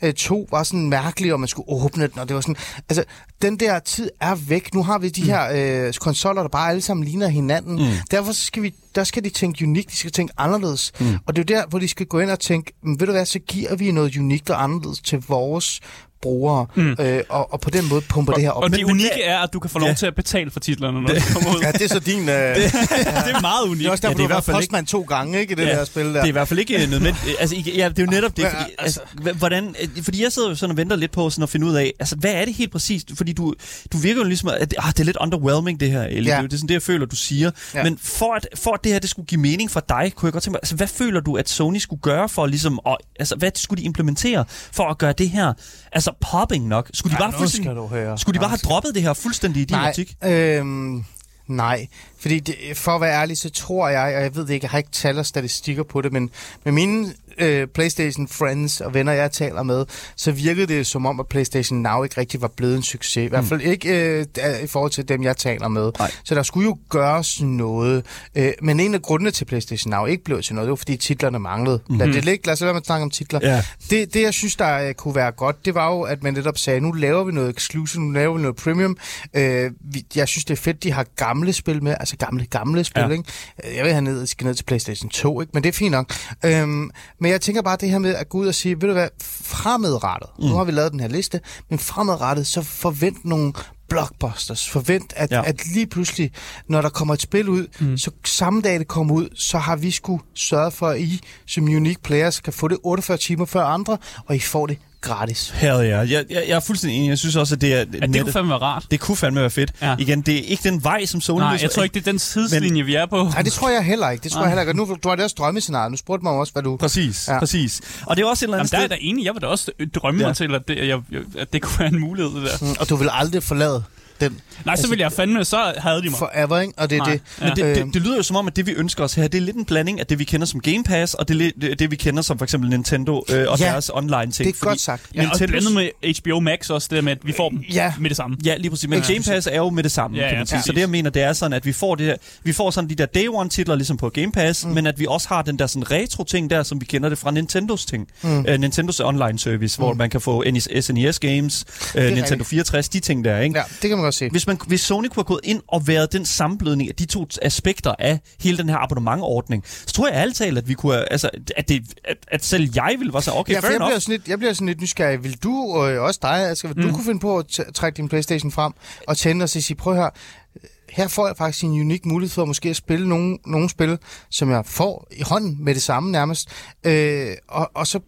øh, 2 var sådan mærkelig, og man skulle åbne den, og det var sådan... Altså, den der tid er væk. Nu har vi de her øh, konsoller, der bare alle sammen ligner hinanden. Mm. Derfor skal vi, der skal de tænke unikt, de skal tænke anderledes. Mm. Og det er jo der, hvor de skal gå ind og tænke, "Men ved du hvad, så giver vi noget unikt og anderledes til vores brugere, mm. øh, og, og på den måde pumper det her op. Og det men unikke er, at du kan få lov Ja. til at betale for titlerne, når det kommer ud. Ja, det er så din... Øh, det, det er meget unikt. det er også Ja, derfor, det er ja, i du har hvert fald været ikke- postmand to gange, ikke, i det Ja, der spil der. Det er i hvert fald ikke nødvendigt. Altså, ja, det er jo netop det. Ja, Fordi, altså- altså, hvordan, øh, fordi jeg sidder jo sådan og venter lidt på sådan at finde ud af, altså, hvad er det helt præcist? Fordi du, du virker jo ligesom, at ah, det er lidt underwhelming, det her, Ellie. Ja. Ja. Det er sådan det, jeg føler, du siger. Ja. Ja. Men for at, for at det her det skulle give mening for dig, kunne jeg godt tænke mig, altså, hvad føler du, at Sony skulle gøre for ligesom, at, altså, hvad skulle de implementere for at gøre det her, altså, popping nok? Skulle de Ja, bare, fuldstændig, skal du høre. skulle de bare have droppet det her fuldstændig i din Nej, optik? øhm, nej. Fordi det, for at være ærlig, så tror jeg, og jeg ved det ikke, jeg har ikke tal og statistikker på det, men med mine øh, PlayStation friends og venner, jeg taler med, så virkede det som om, at PlayStation Now ikke rigtig var blevet en succes. I hvert fald ikke øh, i forhold til dem, jeg taler med. Nej. Så der skulle jo gøres noget. Øh, men en af grundene til PlayStation Now ikke blev til noget, det var fordi titlerne manglede. Mm. Lad det ligge. Lad os lade være med at snakke om titler. Ja. Det, det, jeg synes, der øh, kunne være godt, det var jo, at man netop sagde, nu laver vi noget exclusive, nu laver vi noget premium. Øh, vi, jeg synes, det er fedt, de har gamle spil med, altså gamle, gamle spil, ja. Ja. ikke? Øh, Jeg vil have ned, skal ned til PlayStation 2, ikke? Men det er fint nok. Øhm, men jeg tænker bare det her med at gå ud og sige, ved du hvad, fremadrettet, mm. nu har vi lavet den her liste, men fremadrettet, så forvent nogle blockbusters. Forvent, at, ja. At lige pludselig, når der kommer et spil ud, mm. så samme dag det kommer ud, så har vi sgu sørget for, at I som unique players kan få det 48 timer før andre, og I får det gratis. Hell ja. Jeg, jeg, jeg er fuldstændig enig. Jeg synes også, at det er... Ja, det kunne fandme være rart. det kunne fandme være fedt. Ja. Igen, det er ikke den vej, som Sony... Nej, vil- jeg tror ikke, det er den tidslinje, vi er på. Nej, det tror jeg heller ikke. Det tror jeg heller ikke. Nu du har det også drømmescenarie. Nu spurgte mig også, hvad du... Præcis, Ja. præcis. Og det er også et eller Jamen, andet der er sted... jeg da enig. Jeg vil da også drømme Ja. mig til, at det, jeg, jeg- at det kunne være en mulighed, det der. Mm, Og du vil aldrig forlade den Nej, så vil jeg fandme, så havde de mig. forever, ikke? Og det er det. Ja. Men det, Øhm. det, det lyder jo som om, at det vi ønsker os her, det er lidt en blanding af det, vi kender som Game Pass, og det, det, det vi kender som for eksempel Nintendo øh, og Ja, deres online ting. det er godt sagt. Ja, og Nintendos- blandet med HBO Max også, det der med, at vi får dem Ja. med det samme. Ja, lige præcis. Men Ja. Game Pass er jo med det samme, Ja, ja, kan ja, man sige. præcis. Så det, jeg mener, det er sådan, at vi får, det her, vi får sådan de der Day One-titler ligesom på Game Pass, mm. men at vi også har den der sådan retro-ting der, som vi kender det fra Nintendos ting. Mm. Uh, Nintendos online-service, mm. hvor man kan få NES, SNES games, uh, Nintendo rigtigt. 64, de ting der, ikke? Ja, det kan man godt se. Hvis, man, hvis Sony kunne have gået ind og været den sammenblødning af de to aspekter af hele den her abonnementordning, så tror jeg ærligt talt, at vi kunne have- altså, at, det, at, at selv jeg ville være så, okay, Ja, for jeg bliver, sådan lidt, jeg bliver sådan lidt nysgerrig. Vil du, og øh, også dig, altså, vil mm. du kunne finde på at trække din Playstation frem og tænde og sige, prøv her, her får jeg faktisk en unik mulighed for at måske at spille nogle, nogle spil, som jeg får i hånden med det samme nærmest, øh, og, og så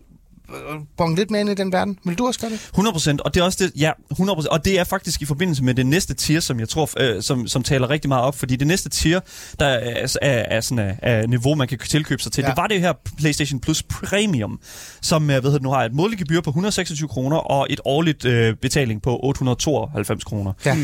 bonge lidt mere ind i den verden. Vil du også gøre det? 100 procent, og det er også det, ja, 100 procent, og det er faktisk i forbindelse med det næste tier, som jeg tror, øh, som, som taler rigtig meget op, fordi det næste tier, der er, er, er sådan af, af niveau, man kan tilkøbe sig til, Ja. det var det her PlayStation Plus Premium, som jeg ved, at nu har et mådeligt gebyr på 126 kroner og et årligt øh, betaling på 892 kroner. Ja.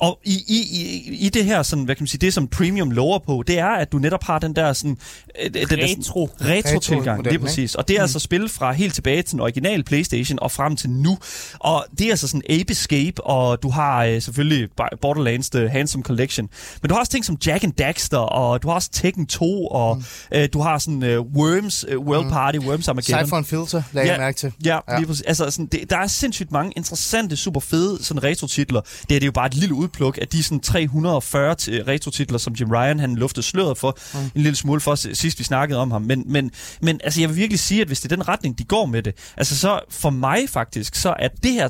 Og i, i, i, i det her, sådan, hvad kan man sige, det som Premium lover på, det er, at du netop har den der sådan... øh, Den der, Retro. sådan, retro-tilgang, Retro-modellen, det er præcis. Og det er mm. altså spil fra helt tilbage til den originale Playstation og frem til nu. Og det er altså sådan Ape Escape, og du har øh, selvfølgelig Borderlands The Handsome Collection. Men du har også ting som Jack and Daxter, og du har også Tekken 2, og mm. øh, du har sådan øh, Worms, øh, World Party, Worms Armageddon. Siphon Filter, lagde ja. jeg mærke til. Ja, Ja. Lige præcis. Altså, sådan, det, der er sindssygt mange interessante, super fede sådan retro-titler. Det, er det er jo bare et lille udpluk af de sådan 340 til- retro-titler, som Jim Ryan han luftede sløret for mm. en lille smule for, sidst vi snakkede om ham. Men, men, men altså, jeg vil virkelig sige, at hvis det er den retning, de går med det, altså så for mig faktisk, så er det her,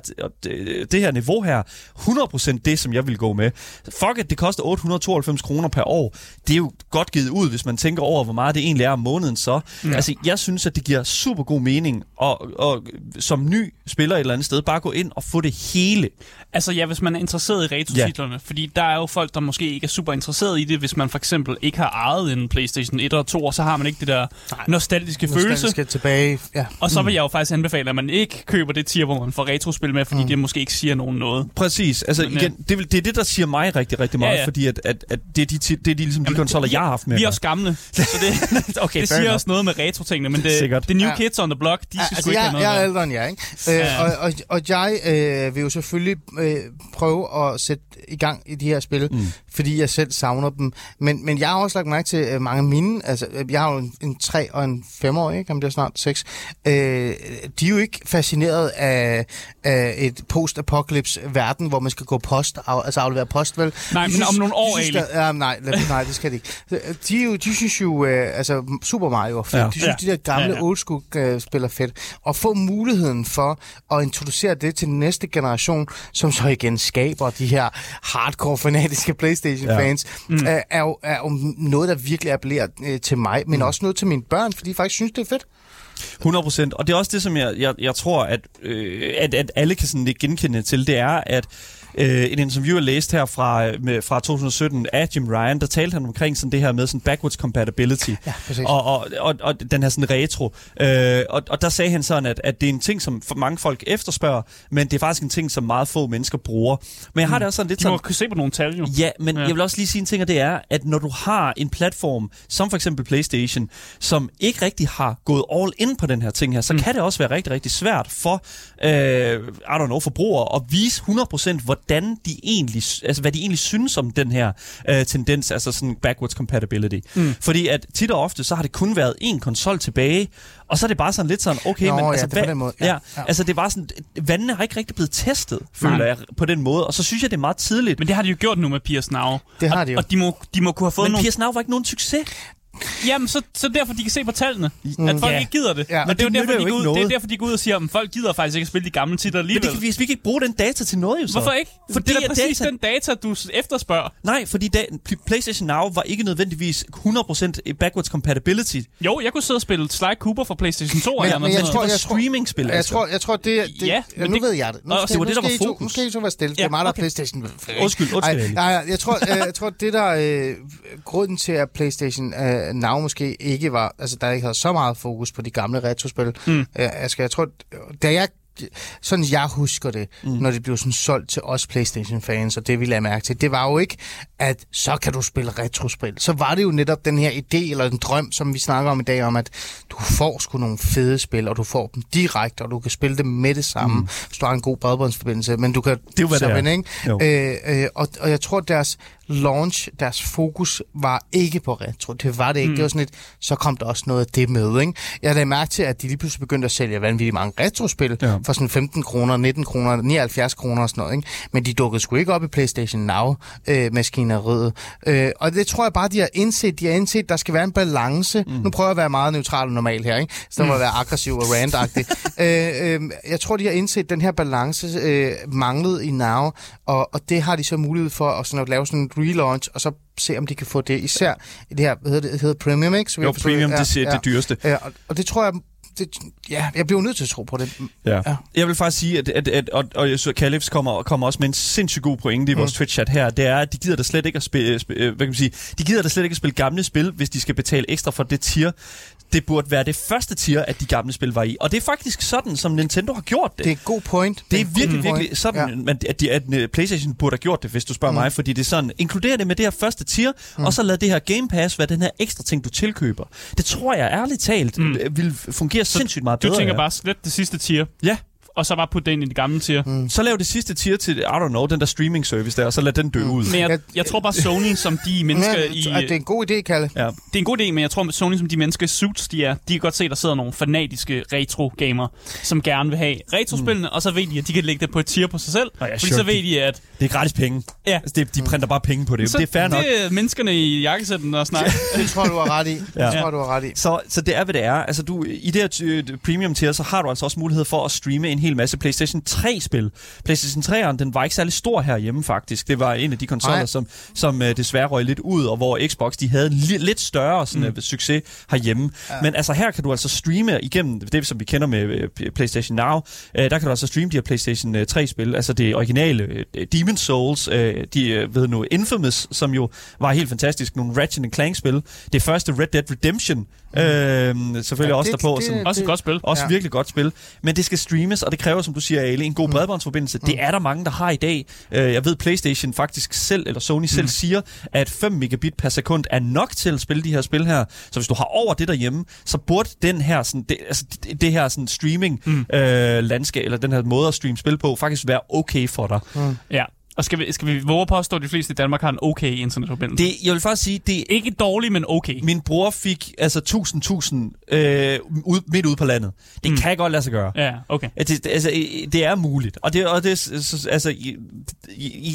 det, her niveau her 100% det, som jeg vil gå med. Fuck at det koster 892 kroner per år. Det er jo godt givet ud, hvis man tænker over, hvor meget det egentlig er om måneden så. Ja. Altså, jeg synes, at det giver super god mening at, at, som ny spiller et eller andet sted, bare gå ind og få det hele. Altså ja, hvis man er interesseret i retro-titlerne, fordi der er jo folk, der måske ikke er super interesseret i det, hvis man for eksempel ikke har ejet en Playstation 1 og 2, og så har man ikke det der nostalgiske følelse. skal tilbage. Ja. Og så vil jeg jo faktisk anbefale, at man ikke køber det tier, hvor man får retrospil med, fordi mm. det måske ikke siger nogen noget. Præcis. Altså, Men, igen, det, vil- det er det, der siger mig rigtig, rigtig meget, Ja, ja, ja. ja. fordi at, at, at det er de, det er de, ligesom, de Jamen, konsoller, vi- jeg har haft med. Vi er også gamle, så det, okay, det siger enough. også noget med retro-tingene, men det, Sikkert. det new Ja. kids on the block, de skal altså, sgu ikke have jeg, noget jeg er ældre end jer, ikke? Øh, Ja. og, og, og jeg øh, vil jo selvfølgelig øh, prøve at sætte i gang i de her spil, mm fordi jeg selv savner dem. Men, men jeg har også lagt mærke til øh, mange af mine, altså øh, jeg har jo en, en 3 og en 5 år, ikke? Om det er snart 6. Øh, de er jo ikke fascineret af, af et post-apocalypse verden, hvor man skal gå post, af, altså aflevere post, vel? Nej, De men om nogle år, de synes, der, ja, nej, lad, nej, det skal de ikke. De, er jo, de synes jo, øh, altså Super Mario er fedt. Ja. De synes, Ja. de der gamle Ja, ja, old school øh, spiller fedt. Og få muligheden for at introducere det til den næste generation, som så igen skaber de her hardcore fanatiske Playstation-fans, ja. mm. er, er, jo, er jo noget, der virkelig appellerer øh, til mig, men mm. også noget til mine børn, fordi de faktisk synes, det er fedt. 100 procent. Og det er også det, som jeg, jeg, jeg tror, at, øh, at, at alle kan sådan lidt genkende til, det er, at øh, en interview, jeg læste her fra, med, fra 2017 af Jim Ryan, der talte han omkring sådan det her med sådan backwards compatibility. Ja, præcis. og, og, og, og den her sådan retro. Øh, og, og der sagde han sådan, at, at det er en ting, som mange folk efterspørger, men det er faktisk en ting, som meget få mennesker bruger. Men jeg har det også sådan lidt sådan... kunne se på nogle tal, jo. Ja, men Ja. jeg vil også lige sige en ting, og det er, at når du har en platform, som for eksempel PlayStation, som ikke rigtig har gået all in på den her ting her, så mm. kan det også være rigtig, rigtig svært for, øh, I don't know, forbrugere at vise 100% hvordan de egentlig, altså hvad de egentlig synes om den her øh, tendens, altså sådan backwards compatibility. Mm. Fordi at tit og ofte, så har det kun været en konsol tilbage, og så er det bare sådan lidt sådan, okay, Nå, men ja, altså, det er på den måde. Ja, Ja, ja. altså det bare sådan, vandene har ikke rigtig blevet testet, føler Nej. jeg, på den måde, og så synes jeg, det er meget tidligt. Men det har de jo gjort nu med PS Now. Det har og, de jo. Og de må, de må kunne have fået Men nogle... PS Now var ikke nogen succes. Jamen, så, så derfor de kan se på tallene, Mm. at folk Ja. ikke gider det. Ja. Men Men det er jo derfor, de jo går ud, ikke det er derfor, de går ud og siger, at folk gider faktisk ikke at spille de gamle titler Men alligevel. det kan, vi, vi kan ikke bruge den data til noget, jo så. Hvorfor ikke? Fordi det er præcis data- den data, du efterspørger. Nej, fordi da, PlayStation Now var ikke nødvendigvis 100% i backwards compatibility. Jo, jeg kunne sidde og spille Sly Cooper fra PlayStation 2. Men- eller men noget jeg tror- noget. streaming-spil, Jeg altså. tror, jeg tror det, er- det Ja, ja, men nu det- ved jeg det. Nu skal, det var det, der var fokus. Nu skal I så være stille. Ja, det er mig, der er Playstation. Undskyld, undskyld, nej, jeg tror, øh, jeg tror, det der øh, grunden til, at PlayStation øh, Now måske ikke var, altså der ikke havde så meget fokus på de gamle retrospil. Mm. Jeg, skal, jeg tror, da jeg sådan jeg husker det, mm. når det blev sådan solgt til os Playstation-fans, og det vi lagde mærke til, det var jo ikke, at så kan du spille retrospil. Så var det jo netop den her idé, eller en drøm, som vi snakker om i dag, om at du får sgu nogle fede spil, og du får dem direkte, og du kan spille dem med det samme, mm. hvis du har en god bredbåndsforbindelse, men du kan jo, hvad det er. Ikke? Øh, øh, og, og jeg tror, deres launch, deres fokus var ikke på retro. Det var det ikke. Mm. Det var sådan lidt, så kom der også noget af det med, ikke? Jeg lagde mærke til, at de lige pludselig begyndte at sælge vanvittigt mange retrospil Ja. for sådan 15 kroner, 19 kroner, 79 kroner og sådan noget, ikke? Men de dukkede sgu ikke op i PlayStation Now øh, maskineriet. Øh, og det tror jeg bare, de har indset. De har indset, der skal være en balance. Mm. Nu prøver jeg at være meget neutral og normal her, ikke? Så der må være aggressiv og randagtig. øh, øh, jeg tror, de har indset, den her balance øh, manglede i Now, og, og det har de så mulighed for at, sådan at lave sådan en relaunch, og så se, om de kan få det især i det her, hvad hedder det, det hedder Premium, ikke? Så Jo, premium, det, ja, det dyreste. Ja, og, og det tror jeg, det, ja, jeg bliver nødt til at tro på det. Ja. Ja. Jeg vil faktisk sige, at, at, at og, og jeg så Calebs kommer, kommer også med en sindssygt god pointe i vores Mm. Twitch-chat her, det er, at de gider da slet ikke at spille, sp- øh, hvad kan man sige, de gider da slet ikke at spille gamle spil, hvis de skal betale ekstra for det tier. Det burde være det første tier, at de gamle spil var i. Og det er faktisk sådan, som Nintendo har gjort det. Det er et god point. Det er en god virkelig, point. virkelig sådan, ja. man, at, de, at øh, PlayStation burde have gjort det, hvis du spørger mm. mig, fordi det er sådan, inkluder det med det her første tier, mm. og så lad det her Game Pass være den her ekstra ting, du tilkøber. Det tror jeg ærligt talt mm. vil fungere sindssygt meget Du bedre. tænker ja. bare, slet det sidste tier, Ja, og så bare putte det ind i det gamle tier. Mm. så lav det sidste tier til, I don't know, den der streaming service der, og så lad den dø ud. Men jeg, Jeg- tror bare, Sony som de mennesker Ja, i... at det er en god idé, Kalle. Ja. Det er en god idé, men jeg tror, at Sony som de mennesker i suits, de er, de kan godt se, at der sidder nogle fanatiske retro-gamer, som gerne vil have retrospillene, mm. og så ved de, at de kan lægge det på et tier på sig selv. Nå ja, fordi sure, så ved de- de, at Det er gratis penge. ja, Altså, det, de printer bare penge på det. så det er fair nok. det er menneskerne i jakkesætten og snakke. Det tror du har ret i. Ja. Det tror du har ret i. Så, så det er, hvad det er. Altså, du, I det her øh, premium tier, så har du altså også mulighed for at streame en hel masse PlayStation 3-spil. PlayStation 3'eren, den var ikke særlig stor herhjemme, faktisk. Det var en af de konsoller, som, som øh, desværre røg lidt ud, og hvor Xbox, de havde li- lidt større sådan, mm. succes herhjemme. Ja. Men altså, her kan du altså streame igennem det, som vi kender med øh, PlayStation Now. Øh, der kan du altså streame de her PlayStation øh, 3-spil. Altså det originale øh, Demon's Souls, øh, de øh, ved nu Infamous, som jo var helt fantastisk. Nogle Ratchet Clank-spil. Det første Red Dead Redemption, øh, selvfølgelig Ja, også det- derpå. det- som, Også et godt spil. også Ja. virkelig godt spil. Men det skal streames, og det kræver, som du siger, Ali, en god Mm. bredbåndsforbindelse. Det er der mange, der har i dag. Øh, Jeg ved, PlayStation faktisk selv, eller Sony selv siger, at 5 megabit per sekund er nok til at spille de her spil her. Så hvis du har over det derhjemme, så burde den her, sådan, det, altså, det, det her sådan streaming Mm. øh, landskab, eller den her måde at streame spil på, faktisk være okay for dig. Ja. Og skal vi, skal vi våge at påstå, at de fleste i Danmark har en okay internetforbindelse? Det, jeg vil faktisk sige, det Ikke dårlig, men okay. min bror fik altså 1000 1000 øh, ud, midt ude på landet. Det mm. kan godt lade sig gøre. Ja, okay. Det, det- altså, det er muligt. Og det, og det så- altså, jeg,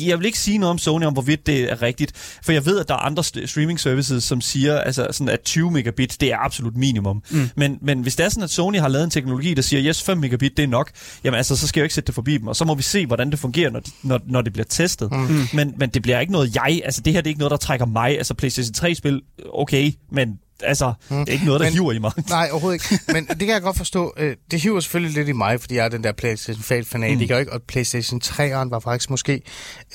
jeg vil ikke sige noget om Sony, om hvorvidt det er rigtigt. For jeg ved, at der er andre st- streaming services, som siger, altså, sådan, at 20 megabit, det er absolut minimum. Mm. Men, men hvis det er sådan, at Sony har lavet en teknologi, der siger, yes, 5 megabit, det er nok, jamen altså, så skal jeg jo ikke sætte det forbi dem. Og så må vi se, hvordan det fungerer, når, når, når det bliver testet. Mm. Men, men det bliver ikke noget jeg, altså det her det er ikke noget, der trækker mig. Altså PlayStation 3-spil, okay, men altså, det er ikke noget, der Men- hiver i mig. Nej, overhovedet ikke. Men det kan jeg godt forstå. Øh, Det hiver selvfølgelig lidt i mig, fordi jeg er den der PlayStation-fanatiker, mm. ikke? Og PlayStation 3'eren var faktisk måske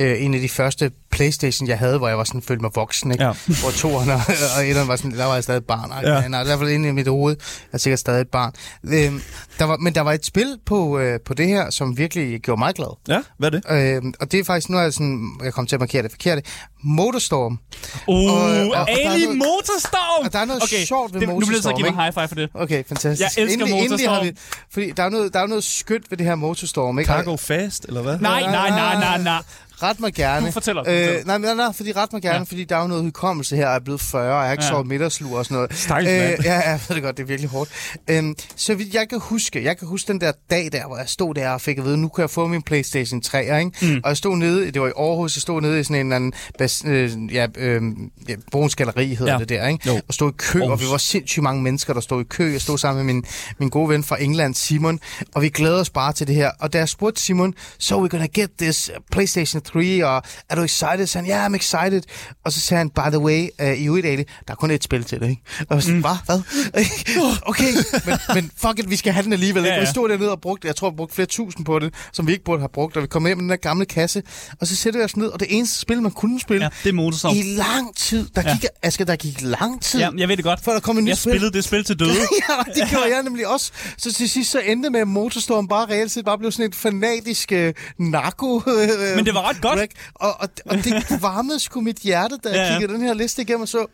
øh, en af de første PlayStation, jeg havde, hvor jeg var sådan følt mig voksen, ikke? Ja. Hvor toeren og, og etteren var sådan, der var jeg stadig et barn. Ja. Ja. Nej, i hvert fald inde i mit hoved, jeg er sikkert stadig et barn. Øh, der var, men der var et spil på, øh, på det her, som virkelig gjorde mig glad. Ja, hvad er det? Øh, og det er faktisk, nu er jeg sådan, jeg kommer til at markere det forkerte, Motorstorm. Uh, Og- og- Ali noget- Motorstorm! og der er noget sjovt ved det, Nu bliver jeg så at Motorstorm, give mig ikke? high five for det. Okay, fantastisk. Jeg elsker endelig, endelig har vi, Motorstorm. fordi der er, noget, der er noget skønt ved det her Motorstorm, ikke? Cargo Fast, eller hvad? Nej, nej, nej, nej, nej. Ret mig gerne. Du fortæller, du fortæller. Øh, nej, nej, nej, fordi ret mig gerne, Ja. fordi der er jo noget hukommelse her, jeg er blevet 40, og jeg har ikke Ja. sovet middagslur og sådan noget. Stakkels mand. ja, ja, jeg ved det godt, det er virkelig hårdt. Øhm, så vidt jeg kan huske, jeg kan huske den der dag der, hvor jeg stod der og fik at vide, nu kan jeg få min Playstation 3, ikke? Mm. Og jeg stod nede, det var i Aarhus, jeg stod nede i sådan en eller anden, bas, øh, ja, øh, ja, Bruns Galeri hedder Ja. det der, ikke? Jo. Og stod i kø, Aarhus. og vi var sindssygt mange mennesker, der stod i kø. Jeg stod sammen med min, min gode ven fra England, Simon, og vi glæder os bare til det her. Og da jeg spurgte Simon, so we're gonna get this PlayStation 3, og er du excited? Så han, ja, yeah, I'm excited. Og så sagde han, by the way, uh, i øvrigt, Ali, der er kun et spil til det, ikke? Og jeg var sådan, mm. hvad? Hvad? okay, men, men fuck it, vi skal have den alligevel, ikke? Ja, Ja. Vi stod dernede og brugte, jeg tror, vi brugte flere tusind på det, som vi ikke burde have brugt, og vi kom hjem med den der gamle kasse, og så sætter vi os ned, og det eneste spil, man kunne spille, Ja, det er Motorstorm. i lang tid, der Ja. gik, Asger, der gik lang tid, Ja, jeg ved det godt. før der kom en ny Jeg spil. spillede det spil til døde. ja, det gjorde jeg nemlig også. Så til sidst så endte med, at Motorstorm bare reelt set bare blev sådan et fanatisk øh, narko. Øh, Men det var ret godt. wreck. Og, og, og det varmede sgu mit hjerte, da jeg Ja, ja, ja. kiggede den her liste igennem og så,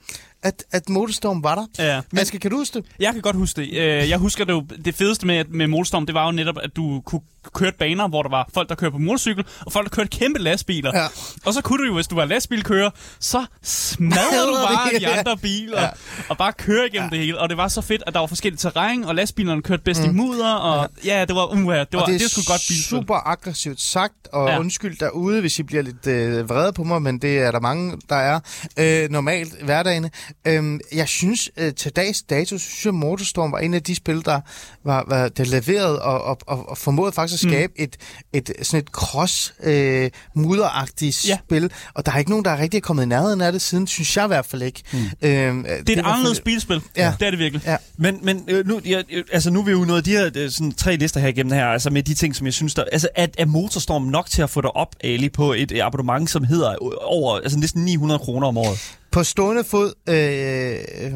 at, at Motorstorm var der. Ja. Men Asger, kan du huske det? Jeg kan godt huske det. Øh, Jeg husker det jo, det fedeste med, med Motorstorm, det var jo netop, at du kunne køre baner, hvor der var folk, der kørte på motorcykel, og folk, der kørte kæmpe lastbiler. Ja. Og så kunne du jo, hvis du var lastbilkører, så smadrede du bare de andre biler, Ja. og bare køre igennem det hele. Og det var så fedt, at der var forskellige terræn, og lastbilerne kørte bedst i mudder, og ja, det var, uh, det var, Mm. og det, det sgu godt bilspil. super aggressivt sagt, og Ja. ja. undskyld derude, hvis I bliver lidt øh, vrede på mig, men det er der mange, der er øh, normalt hverdagen. Øhm, jeg synes, øh, til dags dato, synes jeg, Motorstorm var en af de spil, der var, var der leveret og, og, og, og formåede faktisk at skabe mm. et, et sådan et cross øh, mudderagtigt Ja. spil, og der er ikke nogen, der er rigtig kommet i nærheden af det siden, synes jeg i hvert fald ikke. Mm. Øhm, det Det er et anderledes bilspil. Ja. Det er det virkelig. Ja. Men, men øh, nu, jeg, øh, altså, nu er vi jo nået de her øh, sådan, tre lister her igennem her, altså med de ting, som jeg synes, der... Altså, er, er Motorstorm nok til at få dig op, Ali, på et øh, abonnement, som hedder øh, over, altså næsten 900 kroner om året? På stående fod, øh, øh,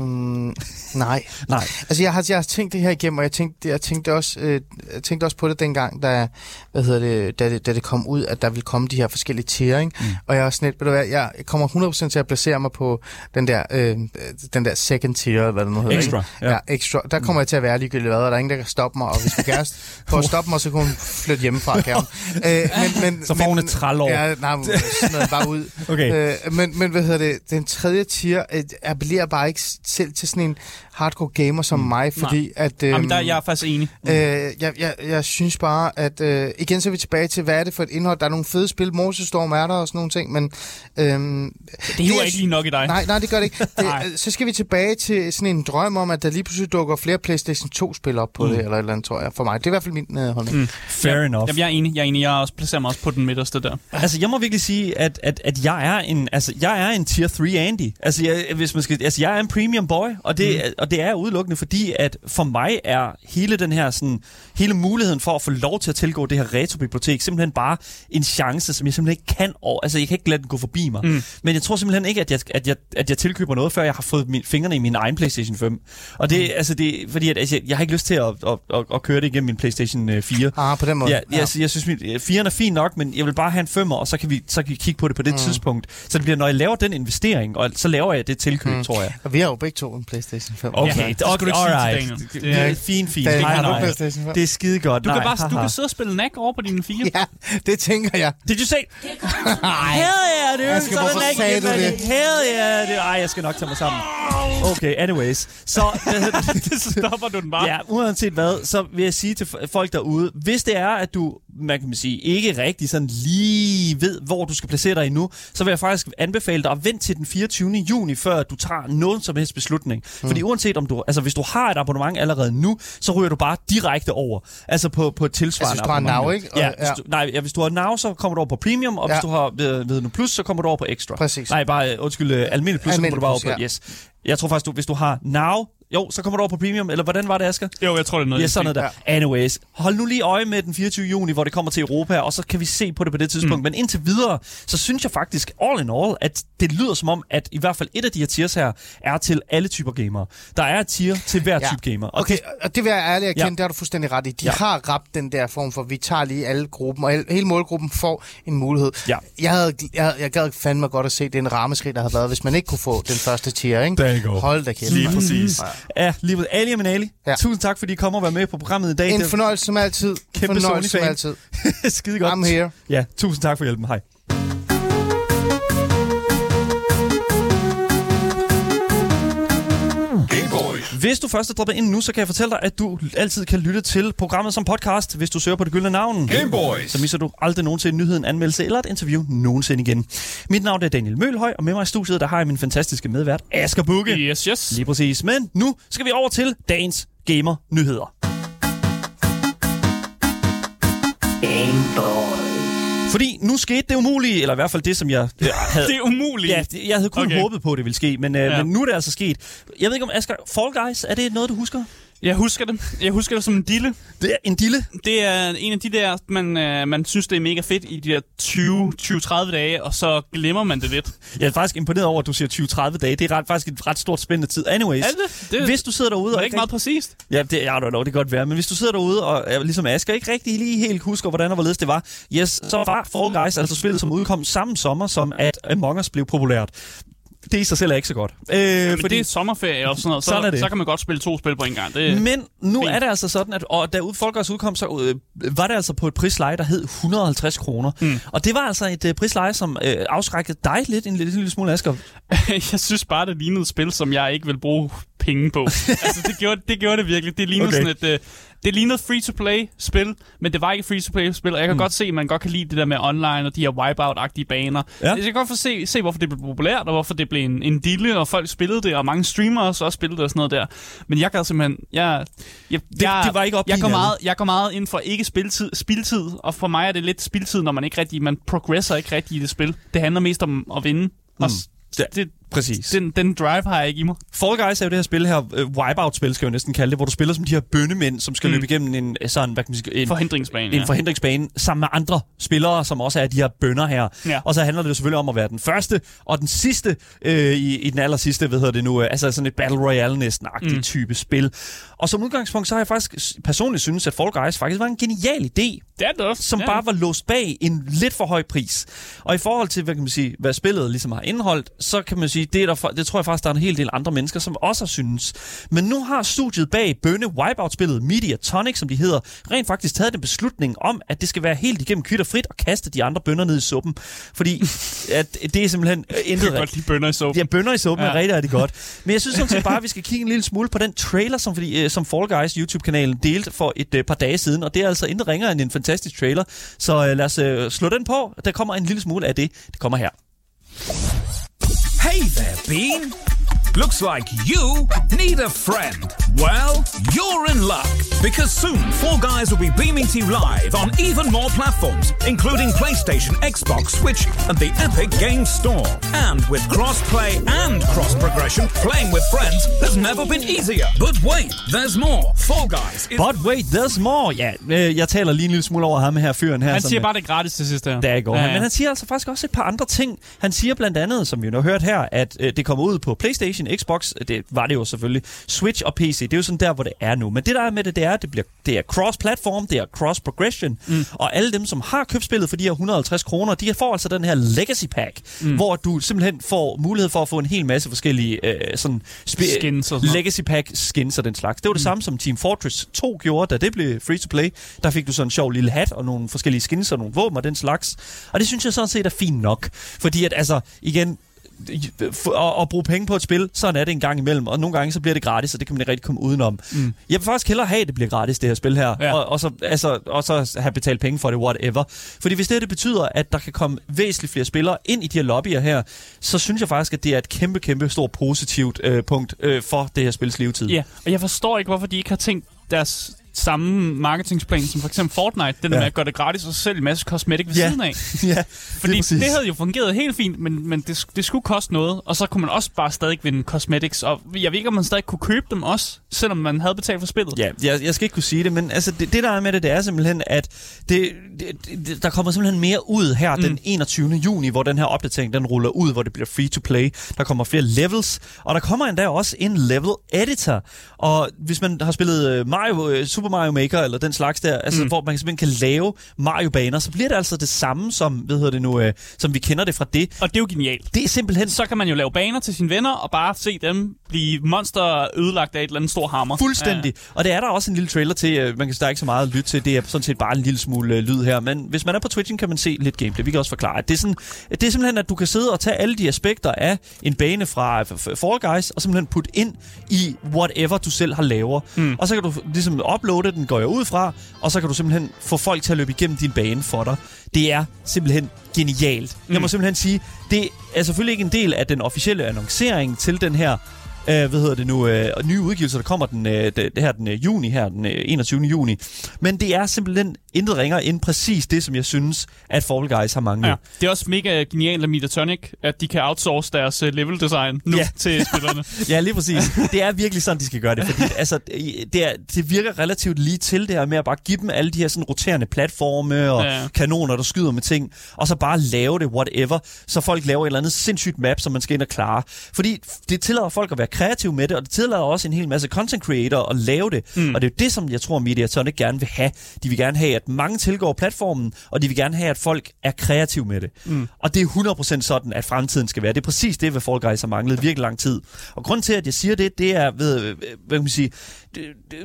nej. Nej. Altså, jeg har, jeg har tænkt det her igennem, og jeg tænkte, jeg tænkte, også, øh, jeg tænkte også på det dengang, da, hvad hedder det, da, det, da det kom ud, at der ville komme de her forskellige tier, ikke? Mm. Og jeg er sådan lidt, ved du hvad, jeg kommer 100% til at placere mig på den der, øh, den der second tier, eller hvad det nu hedder. Extra, ikke? ja. ja. extra. Der kommer jeg til at være ligegyldigt hvad, og der er ingen, der kan stoppe mig, og hvis vi gerne får at stoppe mig, så kan hun flytte hjemmefra, kan hun. Øh, men, men, Så får hun men- et trælår. Ja, nej, smider bare ud. Okay. Øh, men, men hvad hedder det, den tredje tier øh, appellerer bare ikke selv til sådan en hardcore gamer som mm. mig, fordi at... Øh, Jamen, der, jeg er faktisk enig. Øh, jeg, jeg, jeg synes bare, at øh, igen så er vi tilbage til, hvad er det for et indhold? Der er nogle fede spil, Motorstorm er der og sådan nogle ting, men... Øhm, Det hiver er- ikke lige nok i dig. Nej, nej, det gør det ikke. Det, Nej. øh, så skal vi tilbage til sådan en drøm om, at der lige pludselig dukker flere PlayStation 2-spil op på mm. det, eller et eller andet, tror jeg, for mig. Det er i hvert fald min øh, holdning. Mm. Fair enough. Jamen, jeg er enig. Jeg er enig. Jeg også placerer mig også på den midterste der. Altså, jeg må virkelig sige, at, at, at jeg er en, altså, jeg er en tier 3 Andy. Altså, jeg, hvis man skal, altså, jeg er en premium boy, og det, mm. og det er udelukkende fordi, at for mig er hele den her, sådan, hele muligheden for at få lov til at tilgå det her retrobibliotek simpelthen bare en chance, som jeg simpelthen ikke kan over. Altså, jeg kan ikke lade den gå forbi mig. Mm. Men jeg tror simpelthen ikke, at jeg, at, jeg, at jeg tilkøber noget, før jeg har fået min, fingrene i min egen PlayStation 5. Og det, mm. altså, det fordi, at, altså, jeg, jeg har ikke lyst til at, at, at, at køre det igennem min PlayStation øh, 4. Ah, på den måde. Ja, jeg, jeg synes, mit, 4'eren er fin nok, men jeg vil bare have en femmer, og så kan vi, så kan vi kigge på det på det mm. tidspunkt. Så det bliver, når jeg laver den investering, og så laver jeg det tilkøb, mm. tror jeg. Og vi har jo begge to en Playstation 5. Okay, Ja, ja, det sige til alright. Det, Det er- det fint, fint. Daniel, Nej, nej. PlayStation 5? Det er skide godt. Du kan, bare, du kan sidde og spille NAC over på dine fire. Ja, det tænker jeg. Did you say? Hell yeah, dude. Jeg skal- Sådan hvorfor sagde du det? Hell yeah, dude. Ej, jeg skal nok tage mig sammen. Okay, anyways. Så, det? så stopper du den bare. Ja, uanset hvad, så vil jeg sige til folk derude, hvis det er, at du, man kan sige, ikke rigtig sådan lige ved, hvor du skal placere dig endnu, så vil jeg faktisk anbefale dig at vente til den 24. juni, før du tager nogen som helst beslutning. Mm. Fordi uanset om du, altså hvis du har et abonnement allerede nu, så ryger du bare direkte over. Altså på, på et tilsvarende Altså, hvis du har abonnement. Now, ikke? Og- Ja, ja. hvis du, nej, ja, hvis du har Now, så kommer du over på Premium, og Ja. hvis du har ved, ved nu Plus, så kommer du over på Extra. Præcis. Nej, bare, øh, undskyld, øh, almindelig Plus, så kommer Almindelig du bare over Plus, på, ja. yes. Jeg tror faktisk, du, hvis du har Now, jo, så kommer du over på Premium, eller hvordan var det, Asger? Jo, jeg tror, det er noget. Ja, sådan noget der. Anyways, hold nu lige øje med den 24. juni, hvor det kommer til Europa, og så kan vi se på det på det tidspunkt. Mm. Men indtil videre, så synes jeg faktisk, all in all, at det lyder som om, at i hvert fald et af de her tiers her, er til alle typer gamere. Der er et tier til hver Ja. type gamer. Og Okay, det, og det vil jeg ærligt erkende, Ja. ja. det har du fuldstændig ret i. De Ja. ja. har ramt den der form for, vi tager lige alle gruppen, og hele målgruppen får en mulighed. Ja. Jeg, havde, jeg, jeg gad fandme godt at se den rammeskrig, der havde været, hvis man ikke kunne få den første tier, ikke? Hold da kæft. Lige præcis. Ja, lige ved Ali og Minali. Ja. Ja. Tusind tak, fordi I kommer og være med på programmet i dag. En fornøjelse som altid. Kæmpe fornøjelse som altid. skide godt. I'm here. Ja, tusind tak for hjælpen. Hej. Hvis du først er droppet ind nu, så kan jeg fortælle dig, at du altid kan lytte til programmet som podcast, hvis du søger på det gyldne navn. Game Boys. Så misser du aldrig nogensinde en nyhed, en anmeldelse eller et interview nogensinde igen. Mit navn er Daniel Mølhøj, og med mig i studiet, der har jeg min fantastiske medvært, Asger Bukke. Yes, yes. Lige præcis. Men nu skal vi over til dagens gamer-nyheder. Fordi nu skete det umulige, eller i hvert fald det, som jeg øh, havde... Det er umuligt. Ja, det- jeg havde kun Okay. håbet på, at det ville ske, men, øh, ja. men nu er det altså sket. Jeg ved ikke om, Asger, Fall Guys, er det noget, du husker? Jeg husker det. Jeg husker det som en dille. Det er en dille. Det er en af de der, man, øh, man synes, det er mega fedt i de der 20-30 dage, og så glemmer man det lidt. Jeg er faktisk imponeret over, at du siger 20-30 dage. Det er ret, faktisk et ret stort spændende tid. Anyways, Er det? Det- hvis du sidder derude... Det og er ikke meget præcist. Ja, det, ja, det, det kan godt være. Men hvis du sidder derude og ligesom Asger, ikke rigtig lige helt husker, hvordan og hvorledes det var, yes, så var Fall Guys altså spillet, som udkom samme sommer, som at Among Us blev populært. Det i sig selv er ikke så godt. Øh, Men fordi... det er sommerferie og sådan noget, så, Sådan er det. så kan man godt spille to spil på en gang. Det, Men nu Fint. er det altså sådan, at og da Guys udkom, så øh, var det altså på et prisleje, der hed 150 kroner. Mm. Og det var altså et øh, prisleje, som øh, afskrækkede dig lidt, en lille, lille smule, Asger. jeg synes bare, det lignede et spil, som jeg ikke vil bruge penge på. altså, det gjorde, det gjorde det virkelig. Det lignede Okay. sådan et... Uh, det lignede free-to-play-spil, men det var ikke free-to-play-spil, og jeg kan mm. godt se, at man godt kan lide det der med online og de her wipeout-agtige baner. Ja. Jeg kan godt få se, se, hvorfor det blev populært, og hvorfor det blev en, en dille, og folk spillede det, og mange streamers også spillede det og sådan noget der. Men jeg kan simpelthen... Jeg, jeg, det, jeg, det var ikke op jeg går, meget, jeg går meget ind for ikke spiltid, spiltid, og for mig er det lidt spiltid, når man ikke rigtig... Man progresser ikke rigtig i det spil. Det handler mest om at vinde. Mm. Og det, Præcis. den, den drive har jeg ikke i mig. Fall Guys er jo det her spil her, øh, wipeout-spil skal jeg jo næsten kalde det, hvor du spiller som de her bønnemænd, som skal Mm. løbe igennem en, øh, sådan, hvad kan man sige, en, Forhindringsbane, en ja. forhindringsbane sammen med andre spillere, som også er de her bønder her. Ja. Og så handler det jo selvfølgelig om at være den første og den sidste øh, i, i den aller sidste, hvad hedder det nu, øh, altså sådan et Battle Royale næsten-agtigt Mm. mm. type spil. Og som udgangspunkt, så har jeg faktisk personligt synes, at Fall Guys faktisk var en genial idé, Det er det som ja. bare var låst bag en lidt for høj pris. Og i forhold til, hvad kan man sige, hvad spillet ligesom har indeholdt, så kan man sige, det, er der, det tror jeg faktisk, der er en hel del andre mennesker, som også synes. Men nu har studiet bag Bønne Wipeout-spillet Media Tonic, som de hedder, rent faktisk taget en beslutning om, at det skal være helt igennem frit og kaste de andre bønder ned i suppen. Fordi at det er simpelthen øh, Jeg intet kan godt lide bønder i suppen. Ja, bønder i suppen ja. Ja. er rigtig, rigtig godt. Men jeg synes sådan set bare, at vi skal kigge en lille smule på den trailer, som, fordi, øh, som Fall Guys YouTube-kanalen delte for et øh, par dage siden. Og det er altså intet ringere end en fantastisk trailer. Så øh, lad os øh, slå den på. Der kommer en lille smule af det. Det kommer her. Hey there, Bean. Looks like you need a friend. Well, you're in luck because soon Four Guys will be beaming to you live on even more platforms, including PlayStation, Xbox, Switch, and the Epic Games Store. And with cross-play and cross-progression, playing with friends has never been easier. But wait, there's more. Four Guys is But wait, there's more. Ja, øh, jeg taler lige en lille smule over ham her fyren her. Han som, siger øh, bare, det er gratis til sidst her. Der går Ja, ja, ja. Men han siger altså faktisk også et par andre ting. Han siger blandt andet, som vi jo har hørt her, at øh, det kommer ud på PlayStation PlayStation, Xbox, det var det jo selvfølgelig, Switch og PC, det er jo sådan der, hvor det er nu. Men det der er med det, det er, det, bliver, det er cross-platform, det er cross-progression, mm. og alle dem, som har købt spillet for de her 150 kroner, de får altså den her Legacy Pack, mm. hvor du simpelthen får mulighed for at få en hel masse forskellige øh, sådan spi- Skins og sådan. Legacy Pack skins og den slags. Det var det mm. samme som Team Fortress 2 gjorde, da det blev free to play. Der fik du sådan en sjov lille hat og nogle forskellige skins og nogle våben og den slags. Og det synes jeg sådan set er fint nok. Fordi at altså, igen, at, at bruge penge på et spil, sådan er det en gang imellem, og nogle gange så bliver det gratis, og det kan man ikke rigtig komme udenom. Mm. Jeg vil faktisk hellere have, at det bliver gratis, det her spil her, Ja. og, og, så, altså, og så have betalt penge for det, whatever. Fordi hvis det det betyder, at der kan komme væsentligt flere spillere ind i de her lobbyer her, så synes jeg faktisk, at det er et kæmpe, kæmpe stort positivt øh, punkt øh, for det her spils levetid. Ja, og jeg forstår ikke, hvorfor de ikke har tænkt deres samme marketingsplan som for eksempel Fortnite, den der Ja. med at gøre det gratis og så sælge en masse cosmetic ved Ja. siden af. ja Fordi det, det havde jo fungeret helt fint, men, men det, det skulle koste noget, og så kunne man også bare stadig vinde cosmetics, og jeg ved ikke, om man stadig kunne købe dem også, selvom man havde betalt for spillet. Ja, jeg, jeg skal ikke kunne sige det, men altså, det, det der er med det, det er simpelthen, at det, det, det, der kommer simpelthen mere ud her mm. den 21. juni, hvor den her opdatering den ruller ud, hvor det bliver free to play. Der kommer flere levels, og der kommer endda også en level editor. Og hvis man har spillet øh, Mario, øh, Super Mario Maker eller den slags der, altså, mm. hvor man simpelthen kan lave Mario-baner, så bliver det altså det samme som, hvad hedder det nu, øh, som vi kender det fra det. Og det er jo genialt. Det er simpelthen Så kan man jo lave baner til sine venner, og bare se dem blive monster ødelagt af et eller andet stor hammer. Fuldstændig. Ja. Og det er der også en lille trailer til. øh, Man kan der er ikke så meget at lytte til. Det er sådan set bare en lille smule øh, lyd her. Men hvis man er på Twitchen, kan man se lidt gameplay. Vi kan også forklare. at Det er, sådan, det er simpelthen, at du kan sidde og tage alle de aspekter af en bane fra f- Fall Guys, og simpelthen putte ind i whatever du selv har lavet. Mm. Og så kan du ligesom uploade den, går jeg ud fra, og så kan du simpelthen få folk til at løbe igennem din bane for dig. Det er simpelthen genialt. Mm. Jeg må simpelthen sige, det er selvfølgelig ikke en del af den officielle annoncering til den her øh, hvad hedder det nu, øh, nye udgivelse, der kommer den, øh, det, det her den øh, juni, her den øh, 21. juni. Men det er simpelthen intet ringer end præcis det, som jeg synes, at Fall Guys har manglet. Ja. Det er også mega genialt af Mediatonic, at de kan outsource deres øh, level design nu Ja. til spillerne. Ja, lige præcis. Det er virkelig sådan, de skal gøre det. Fordi altså, det, er, det virker relativt lige til det her med at bare give dem alle de her sådan roterende platforme og Ja. kanoner, der skyder med ting, og så bare lave det, whatever, så folk laver et eller andet sindssygt map, som man skal ind og klare. Fordi det tillader folk at være kreative med det, og det tillader også en hel masse content creator at lave det. Mm. Og det er jo det, som jeg tror, Mediatonic gerne vil have. De vil gerne have, at mange tilgår platformen, og de vil gerne have, at folk er kreative med det. Mm. Og det er 100% sådan, at fremtiden skal være. Det er præcis det, hvad Fall Guys har manglet virkelig lang tid. Og grund til, at jeg siger det, det er, ved, øh, hvad kan man sige, det, det,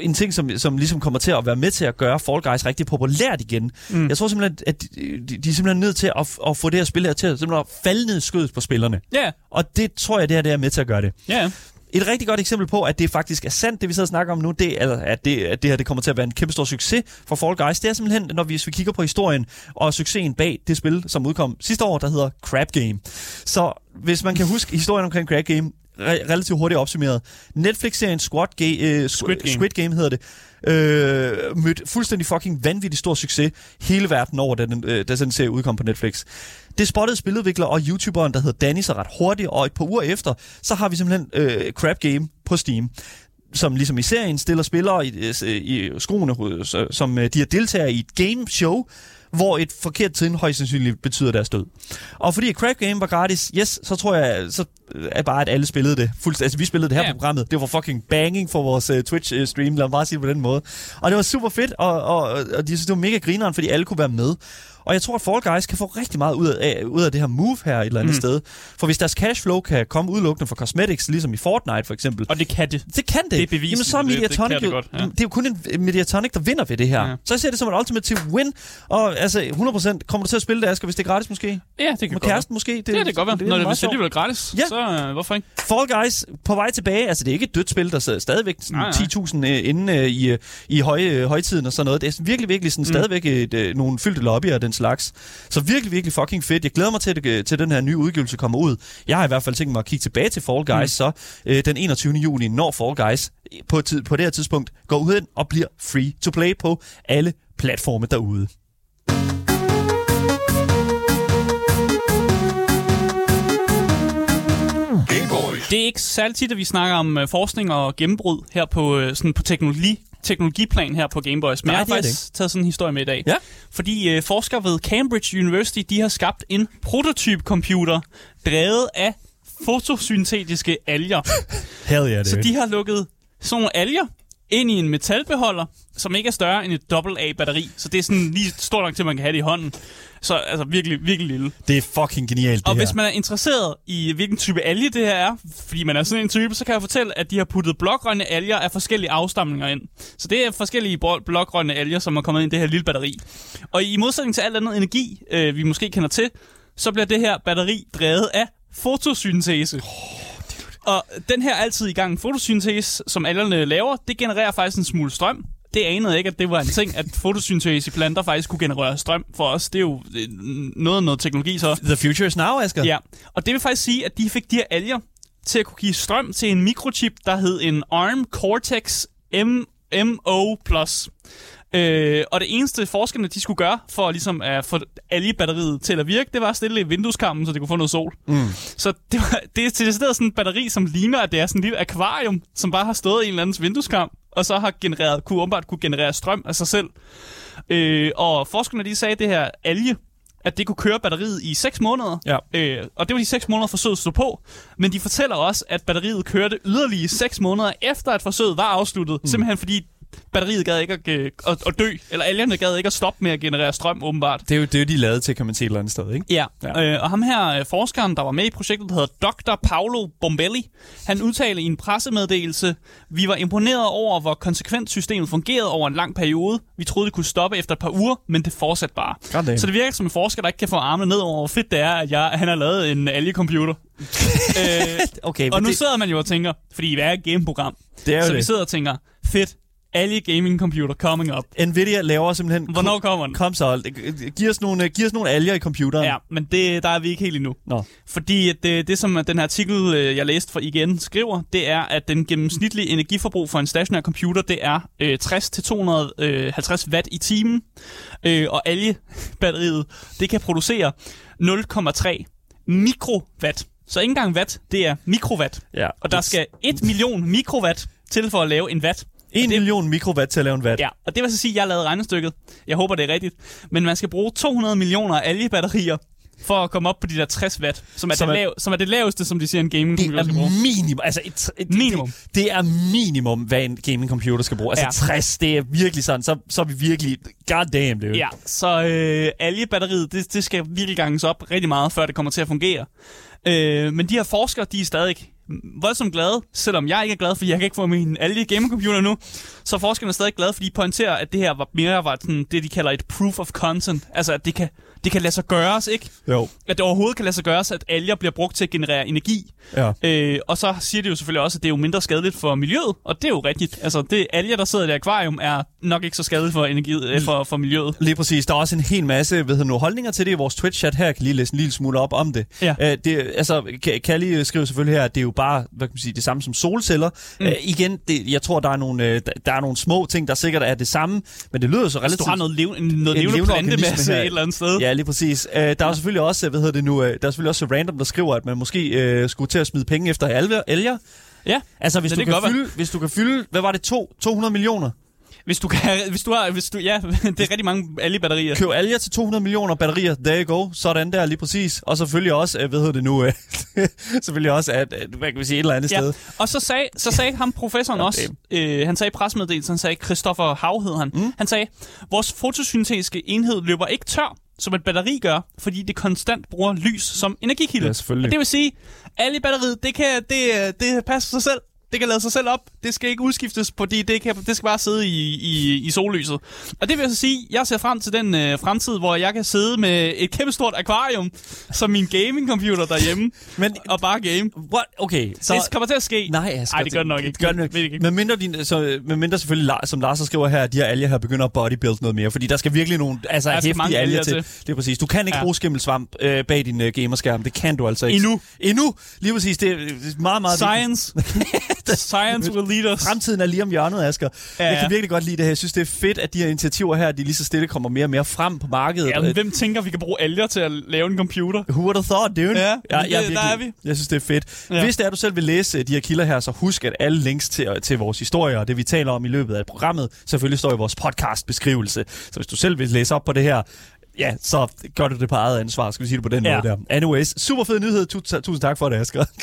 en ting, som, som ligesom kommer til at være med til at gøre Fall Guys rigtig populært igen. Mm. Jeg tror simpelthen, at de, de, de er simpelthen nødt til at, at få det her spil her til at, simpelthen at falde ned skødet på spillerne. Ja, Og det tror jeg, det her det er med til at gøre det. ja. Et rigtig godt eksempel på, at det faktisk er sandt, det vi sidder og snakker om nu, det er, at det, at det her det kommer til at være en kæmpe stor succes for Fall Guys. Det er simpelthen, når vi, hvis vi kigger på historien og succesen bag det spil, som udkom sidste år, der hedder Crab Game. Så hvis man kan huske historien omkring Crab Game, re- relativt hurtigt opsummeret. Netflix-serien Squad Ga- øh, Squid Game. Squid Game hedder det, øh, mødte fuldstændig fucking vanvittig stor succes hele verden over, da den, øh, da den serie udkom på Netflix. Det spottede spiludvikler og YouTuberen, der hedder Danny, så ret hurtigt, og et par uger efter, så har vi simpelthen øh, Crab Game på Steam som ligesom i serien stiller spillere i, øh, i skoene, hos- så- som øh, de er deltagere i et game show, hvor et forkert trin højst sandsynligt betyder deres død. Og fordi Crab Game var gratis, yes, så tror jeg, så er bare, at alle spillede det. Fuldst, altså, vi spillede det her Ja. på programmet. Det var fucking banging for vores uh, Twitch-stream, lad mig bare sige det på den måde. Og det var super fedt, og, og, og de synes, det var mega grineren, fordi alle kunne være med. Og jeg tror, at Fall Guys kan få rigtig meget ud af, ud af det her move her et eller andet mm. sted. For hvis deres cashflow kan komme udelukkende fra cosmetics, ligesom i Fortnite for eksempel, Og det kan det. det kan det. Det er beviseligt, Jamen, så er det- det Mediatonic kan det jo, godt, ja. det er jo kun en Mediatonic, der vinder ved det her. Ja. Så jeg ser det som et ultimative win. Og altså, 100% kommer du til at spille det, Asger, hvis det er gratis måske? Ja, det kan Med godt være. kæresten måske? Det, ja, det kan godt være. Når det, hvis det alligevel er gratis, Ja. så øh, hvorfor ikke? Fall Guys på vej tilbage. Altså, det er ikke et dødt spil, der sidder stadigvæk sådan Nej, nej. 10.000 øh, inde øh, i, øh, i høj, øh, højtiden og sådan noget. Det er virkelig, virkelig sådan, mm. stadigvæk et, øh, nogle fyldte lobbyer den slags. Så virkelig, virkelig fucking fedt. Jeg glæder mig til, at, det- til den her nye udgivelse kommer ud. Jeg har i hvert fald tænkt mig at kigge tilbage til Fall Guys, mm. så øh, den 21. juni, når Fall Guys på, tid, på det her tidspunkt går ud og bliver free to play på alle platforme derude. Det er ikke særlig tit, at vi snakker om øh, forskning og gennembrud her på, øh, sådan på teknologi, teknologiplan her på Gameboys. Men Nej, jeg har faktisk taget sådan en historie med i dag. Ja. Fordi øh, forskere ved Cambridge University, de har skabt en prototype-computer, drevet af fotosyntetiske alger. Hell yeah, Så de har lukket sådan nogle alger ind i en metalbeholder, som ikke er større end et AA-batteri. Så det er sådan lige stort nok til, man kan have det i hånden. Så altså virkelig, virkelig lille. Det er fucking genialt, det Og her. hvis man er interesseret i, hvilken type alge det her er, fordi man er sådan en type, så kan jeg fortælle, at de har puttet blågrønne alger af forskellige afstamninger ind. Så det er forskellige blå- blågrønne alger, som er kommet ind i det her lille batteri. Og i modsætning til alt andet energi, øh, vi måske kender til, så bliver det her batteri drevet af fotosyntese. Og den her er altid i gang fotosyntese, som algerne laver, det genererer faktisk en smule strøm. Det anede ikke, at det var en ting, at fotosyntese i planter faktisk kunne generere strøm for os. Det er jo øh, noget noget teknologi så. The future is now, Asger. Ja, og det vil faktisk sige, at de fik de her alger til at kunne give strøm til en mikrochip, der hed en ARM Cortex MMO+. Øh, og det eneste forskerne, de skulle gøre for ligesom at få algebatteriet til at virke, det var at stille i vindueskarmen, så det kunne få noget sol. Mm. Så det, var, det er til sådan et batteri, som ligner, at det er sådan en lille akvarium, som bare har stået i en eller andens vindueskarm, og så har genereret, kunne åbenbart kunne generere strøm af sig selv. Øh, og forskerne, de sagde, at det her alge, at det kunne køre batteriet i 6 måneder. Ja. Øh, og det var de 6 måneder, forsøget stod på. Men de fortæller også, at batteriet kørte yderligere 6 måneder efter, at forsøget var afsluttet. Mm. Simpelthen fordi batteriet gad ikke at, at, at dø, eller algerne gad ikke at stoppe med at generere strøm, åbenbart. Det er jo det, er jo de lavet til, kan man sige et eller andet sted, ikke? Ja, Ja. Øh, og ham her, øh, forskeren, der var med i projektet, der hedder Dr. Paolo Bombelli, han udtalte i en pressemeddelelse, vi var imponeret over, hvor konsekvent systemet fungerede over en lang periode. Vi troede, det kunne stoppe efter et par uger, men det fortsatte bare. Goddamn. Så det virker som en forsker, der ikke kan få armene ned over, hvor fedt det er, at jeg, han har lavet en algecomputer. øh, Okay, og nu det, sidder man jo og tænker, fordi hvad er et gameprogram? det er Så vi det. sidder og tænker, fedt, alle gaming computer coming up. Nvidia laver simpelthen... Hvornår kommer den? Kom så, giv os nogle, giv os nogle alger i computeren. Ja, men det, der er vi ikke helt endnu. Nå. Fordi at det, det, som den her artikel, øh, jeg læste for igen, skriver, det er, at den gennemsnitlige energiforbrug for en stationær computer, det er øh, 60-250 watt i timen. Øh, og algebatteriet, det kan producere 0,3 mikrowatt. Så ikke engang watt, det er mikrowatt. Ja. Og der skal 1 million mikrowatt til for at lave en watt. En Og det- million mikrowatt til at lave en watt. Ja, og det vil så sige, at jeg lavede regnestykket. Jeg håber, det er rigtigt. Men man skal bruge 200 millioner algebatterier for at komme op på de der 60 watt, som er, Som det, er- lav, som er det laveste, som de siger, en gaming computer er skal bruge. minimum. Altså et, et, Minimum. Det, det er minimum, hvad en gaming computer skal bruge. Altså Ja. 60, det er virkelig sådan. Så, så er vi virkelig... God damn, det Ja, så øh, algebatteriet, det, det skal virkelig ganges op rigtig meget, før det kommer til at fungere. Øh, men de her forskere, de er stadig voldsomt glade, selvom jeg ikke er glad, fordi jeg kan ikke få min alle gamingcomputer nu. Så er forskerne stadig glade, fordi de pointerer, at det her var mere var sådan, det, de kalder et proof of content. Altså, at det kan, det kan lade sig gøres, ikke? Jo. At det overhovedet kan lade sig gøres, at alger bliver brugt til at generere energi. Ja. Øh, og så siger de jo selvfølgelig også, at det er jo mindre skadeligt for miljøet, og det er jo rigtigt. Altså, det alger, der sidder i det akvarium, er nok ikke så skadeligt for, energiet, øh, for, for miljøet. Lige præcis. Der er også en hel masse hvad hedder, nu, holdninger til det i vores Twitch-chat her. Jeg kan lige læse en lille smule op om det. Ja. Uh, det altså, Ka- Kalli skriver selvfølgelig her, at det er jo bare hvad kan man sige, det samme som solceller. Mm. Uh, igen, det, jeg tror, der er, nogle, uh, der, er nogle små ting, der sikkert er det samme, men det lyder så relativt... du har noget, lev, noget en levende levende plantemasse et eller andet sted. Ja, lige præcis. Uh, der er jo selvfølgelig også, hvad hedder det nu, uh, der er selvfølgelig også random, der skriver, at man måske uh, skulle til at smide penge efter alger. alger. Ja. Altså, hvis du, kan godt fylde, hvis du kan fylde, hvad var det, to, 200 millioner? Hvis du kan, hvis du har, hvis du, ja, det er rigtig mange algebatterier. Køb alger til 200 millioner batterier, there you go. Sådan der, lige præcis. Og selvfølgelig også, øh, hvad hedder det nu, øh, selvfølgelig også, at, hvad kan vi sige, et eller andet Ja. sted. Og så sagde, så sagde ham professoren også, øh, han sagde i pressemeddelelsen, han sagde, Christoffer Hav hed han, mm. han sagde, vores fotosyntetiske enhed løber ikke tør, som et batteri gør, fordi det konstant bruger lys som energikilde. Ja, selvfølgelig. Og det vil sige, alle i batteriet, det, kan, det, det passer sig selv. Det kan lade sig selv op. Det skal ikke udskiftes, fordi det, kan, det skal bare sidde i, i, i sollyset. Og det vil så sige, jeg ser frem til den øh, fremtid, hvor jeg kan sidde med et kæmpestort akvarium som min gaming-computer derhjemme Men, og bare game. what? Okay, så... Det kommer til at ske. Nej, Asger, Ej, det gør det nok ikke. Det gør det nok. Ikke. Men mindre, din, så, men mindre selvfølgelig, som Lars skriver her, at de her alger her begynder at bodybuild noget mere, fordi der skal virkelig nogle altså, skal hæftige alger til. til. Det er præcis. Du kan ikke Ja. bruge skimmelsvamp øh, bag din øh, gamerskærm. Det kan du altså ikke. Endnu. Endnu. Lige præcis. Det er meget, meget. Science. Science will lead us. Fremtiden er lige om hjørnet, Asger. Ja, Ja, Jeg kan ja. virkelig godt lide det her. Jeg synes, det er fedt, at de her initiativer her, de lige så stille kommer mere og mere frem på markedet. Ja, men hvem tænker, vi kan bruge alger til at lave en computer? Who would have thought, dude? Ja, ja jeg, det- der er vi. Jeg synes, det er fedt. Ja. Ja. Hvis det er, du selv vil læse øh, de her kilder her, så husk, at alle links til, til vores historier og det, vi taler om i løbet af programmet, selvfølgelig står i vores podcast-beskrivelse. Så hvis du selv vil læse op på det her, ja, så gør du det på eget ansvar, skal vi sige det på den Ja. måde der. Anyways, super fed nyhed. Tusind, tusind tak for det, Asger.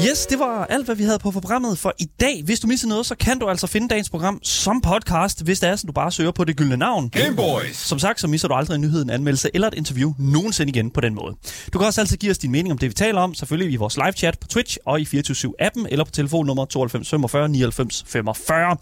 Yes, det var alt, hvad vi havde på programmet for i dag. Hvis du misser noget, så kan du altså finde dagens program som podcast, hvis det er, så du bare søger på det gyldne navn. Gameboys. Som sagt, så misser du aldrig en nyhed, en anmeldelse eller et interview nogensinde igen på den måde. Du kan også altid give os din mening om det, vi taler om, selvfølgelig i vores live chat på Twitch og i 24-7-appen eller på telefonnummer 92 45 99 45.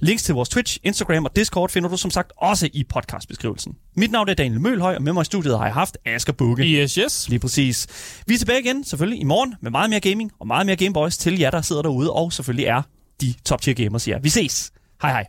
Links til vores Twitch, Instagram og Discord finder du som sagt også i podcastbeskrivelsen. Mit navn er Daniel Mølhøj, og med mig i studiet har jeg haft Asger Bukke. Yes, yes. Lige præcis. Vi er tilbage igen, selvfølgelig i morgen, med meget mere gaming og meget mere Gameboys til jer, der sidder derude, og selvfølgelig er de top tier gamers her. Vi ses. Hej hej.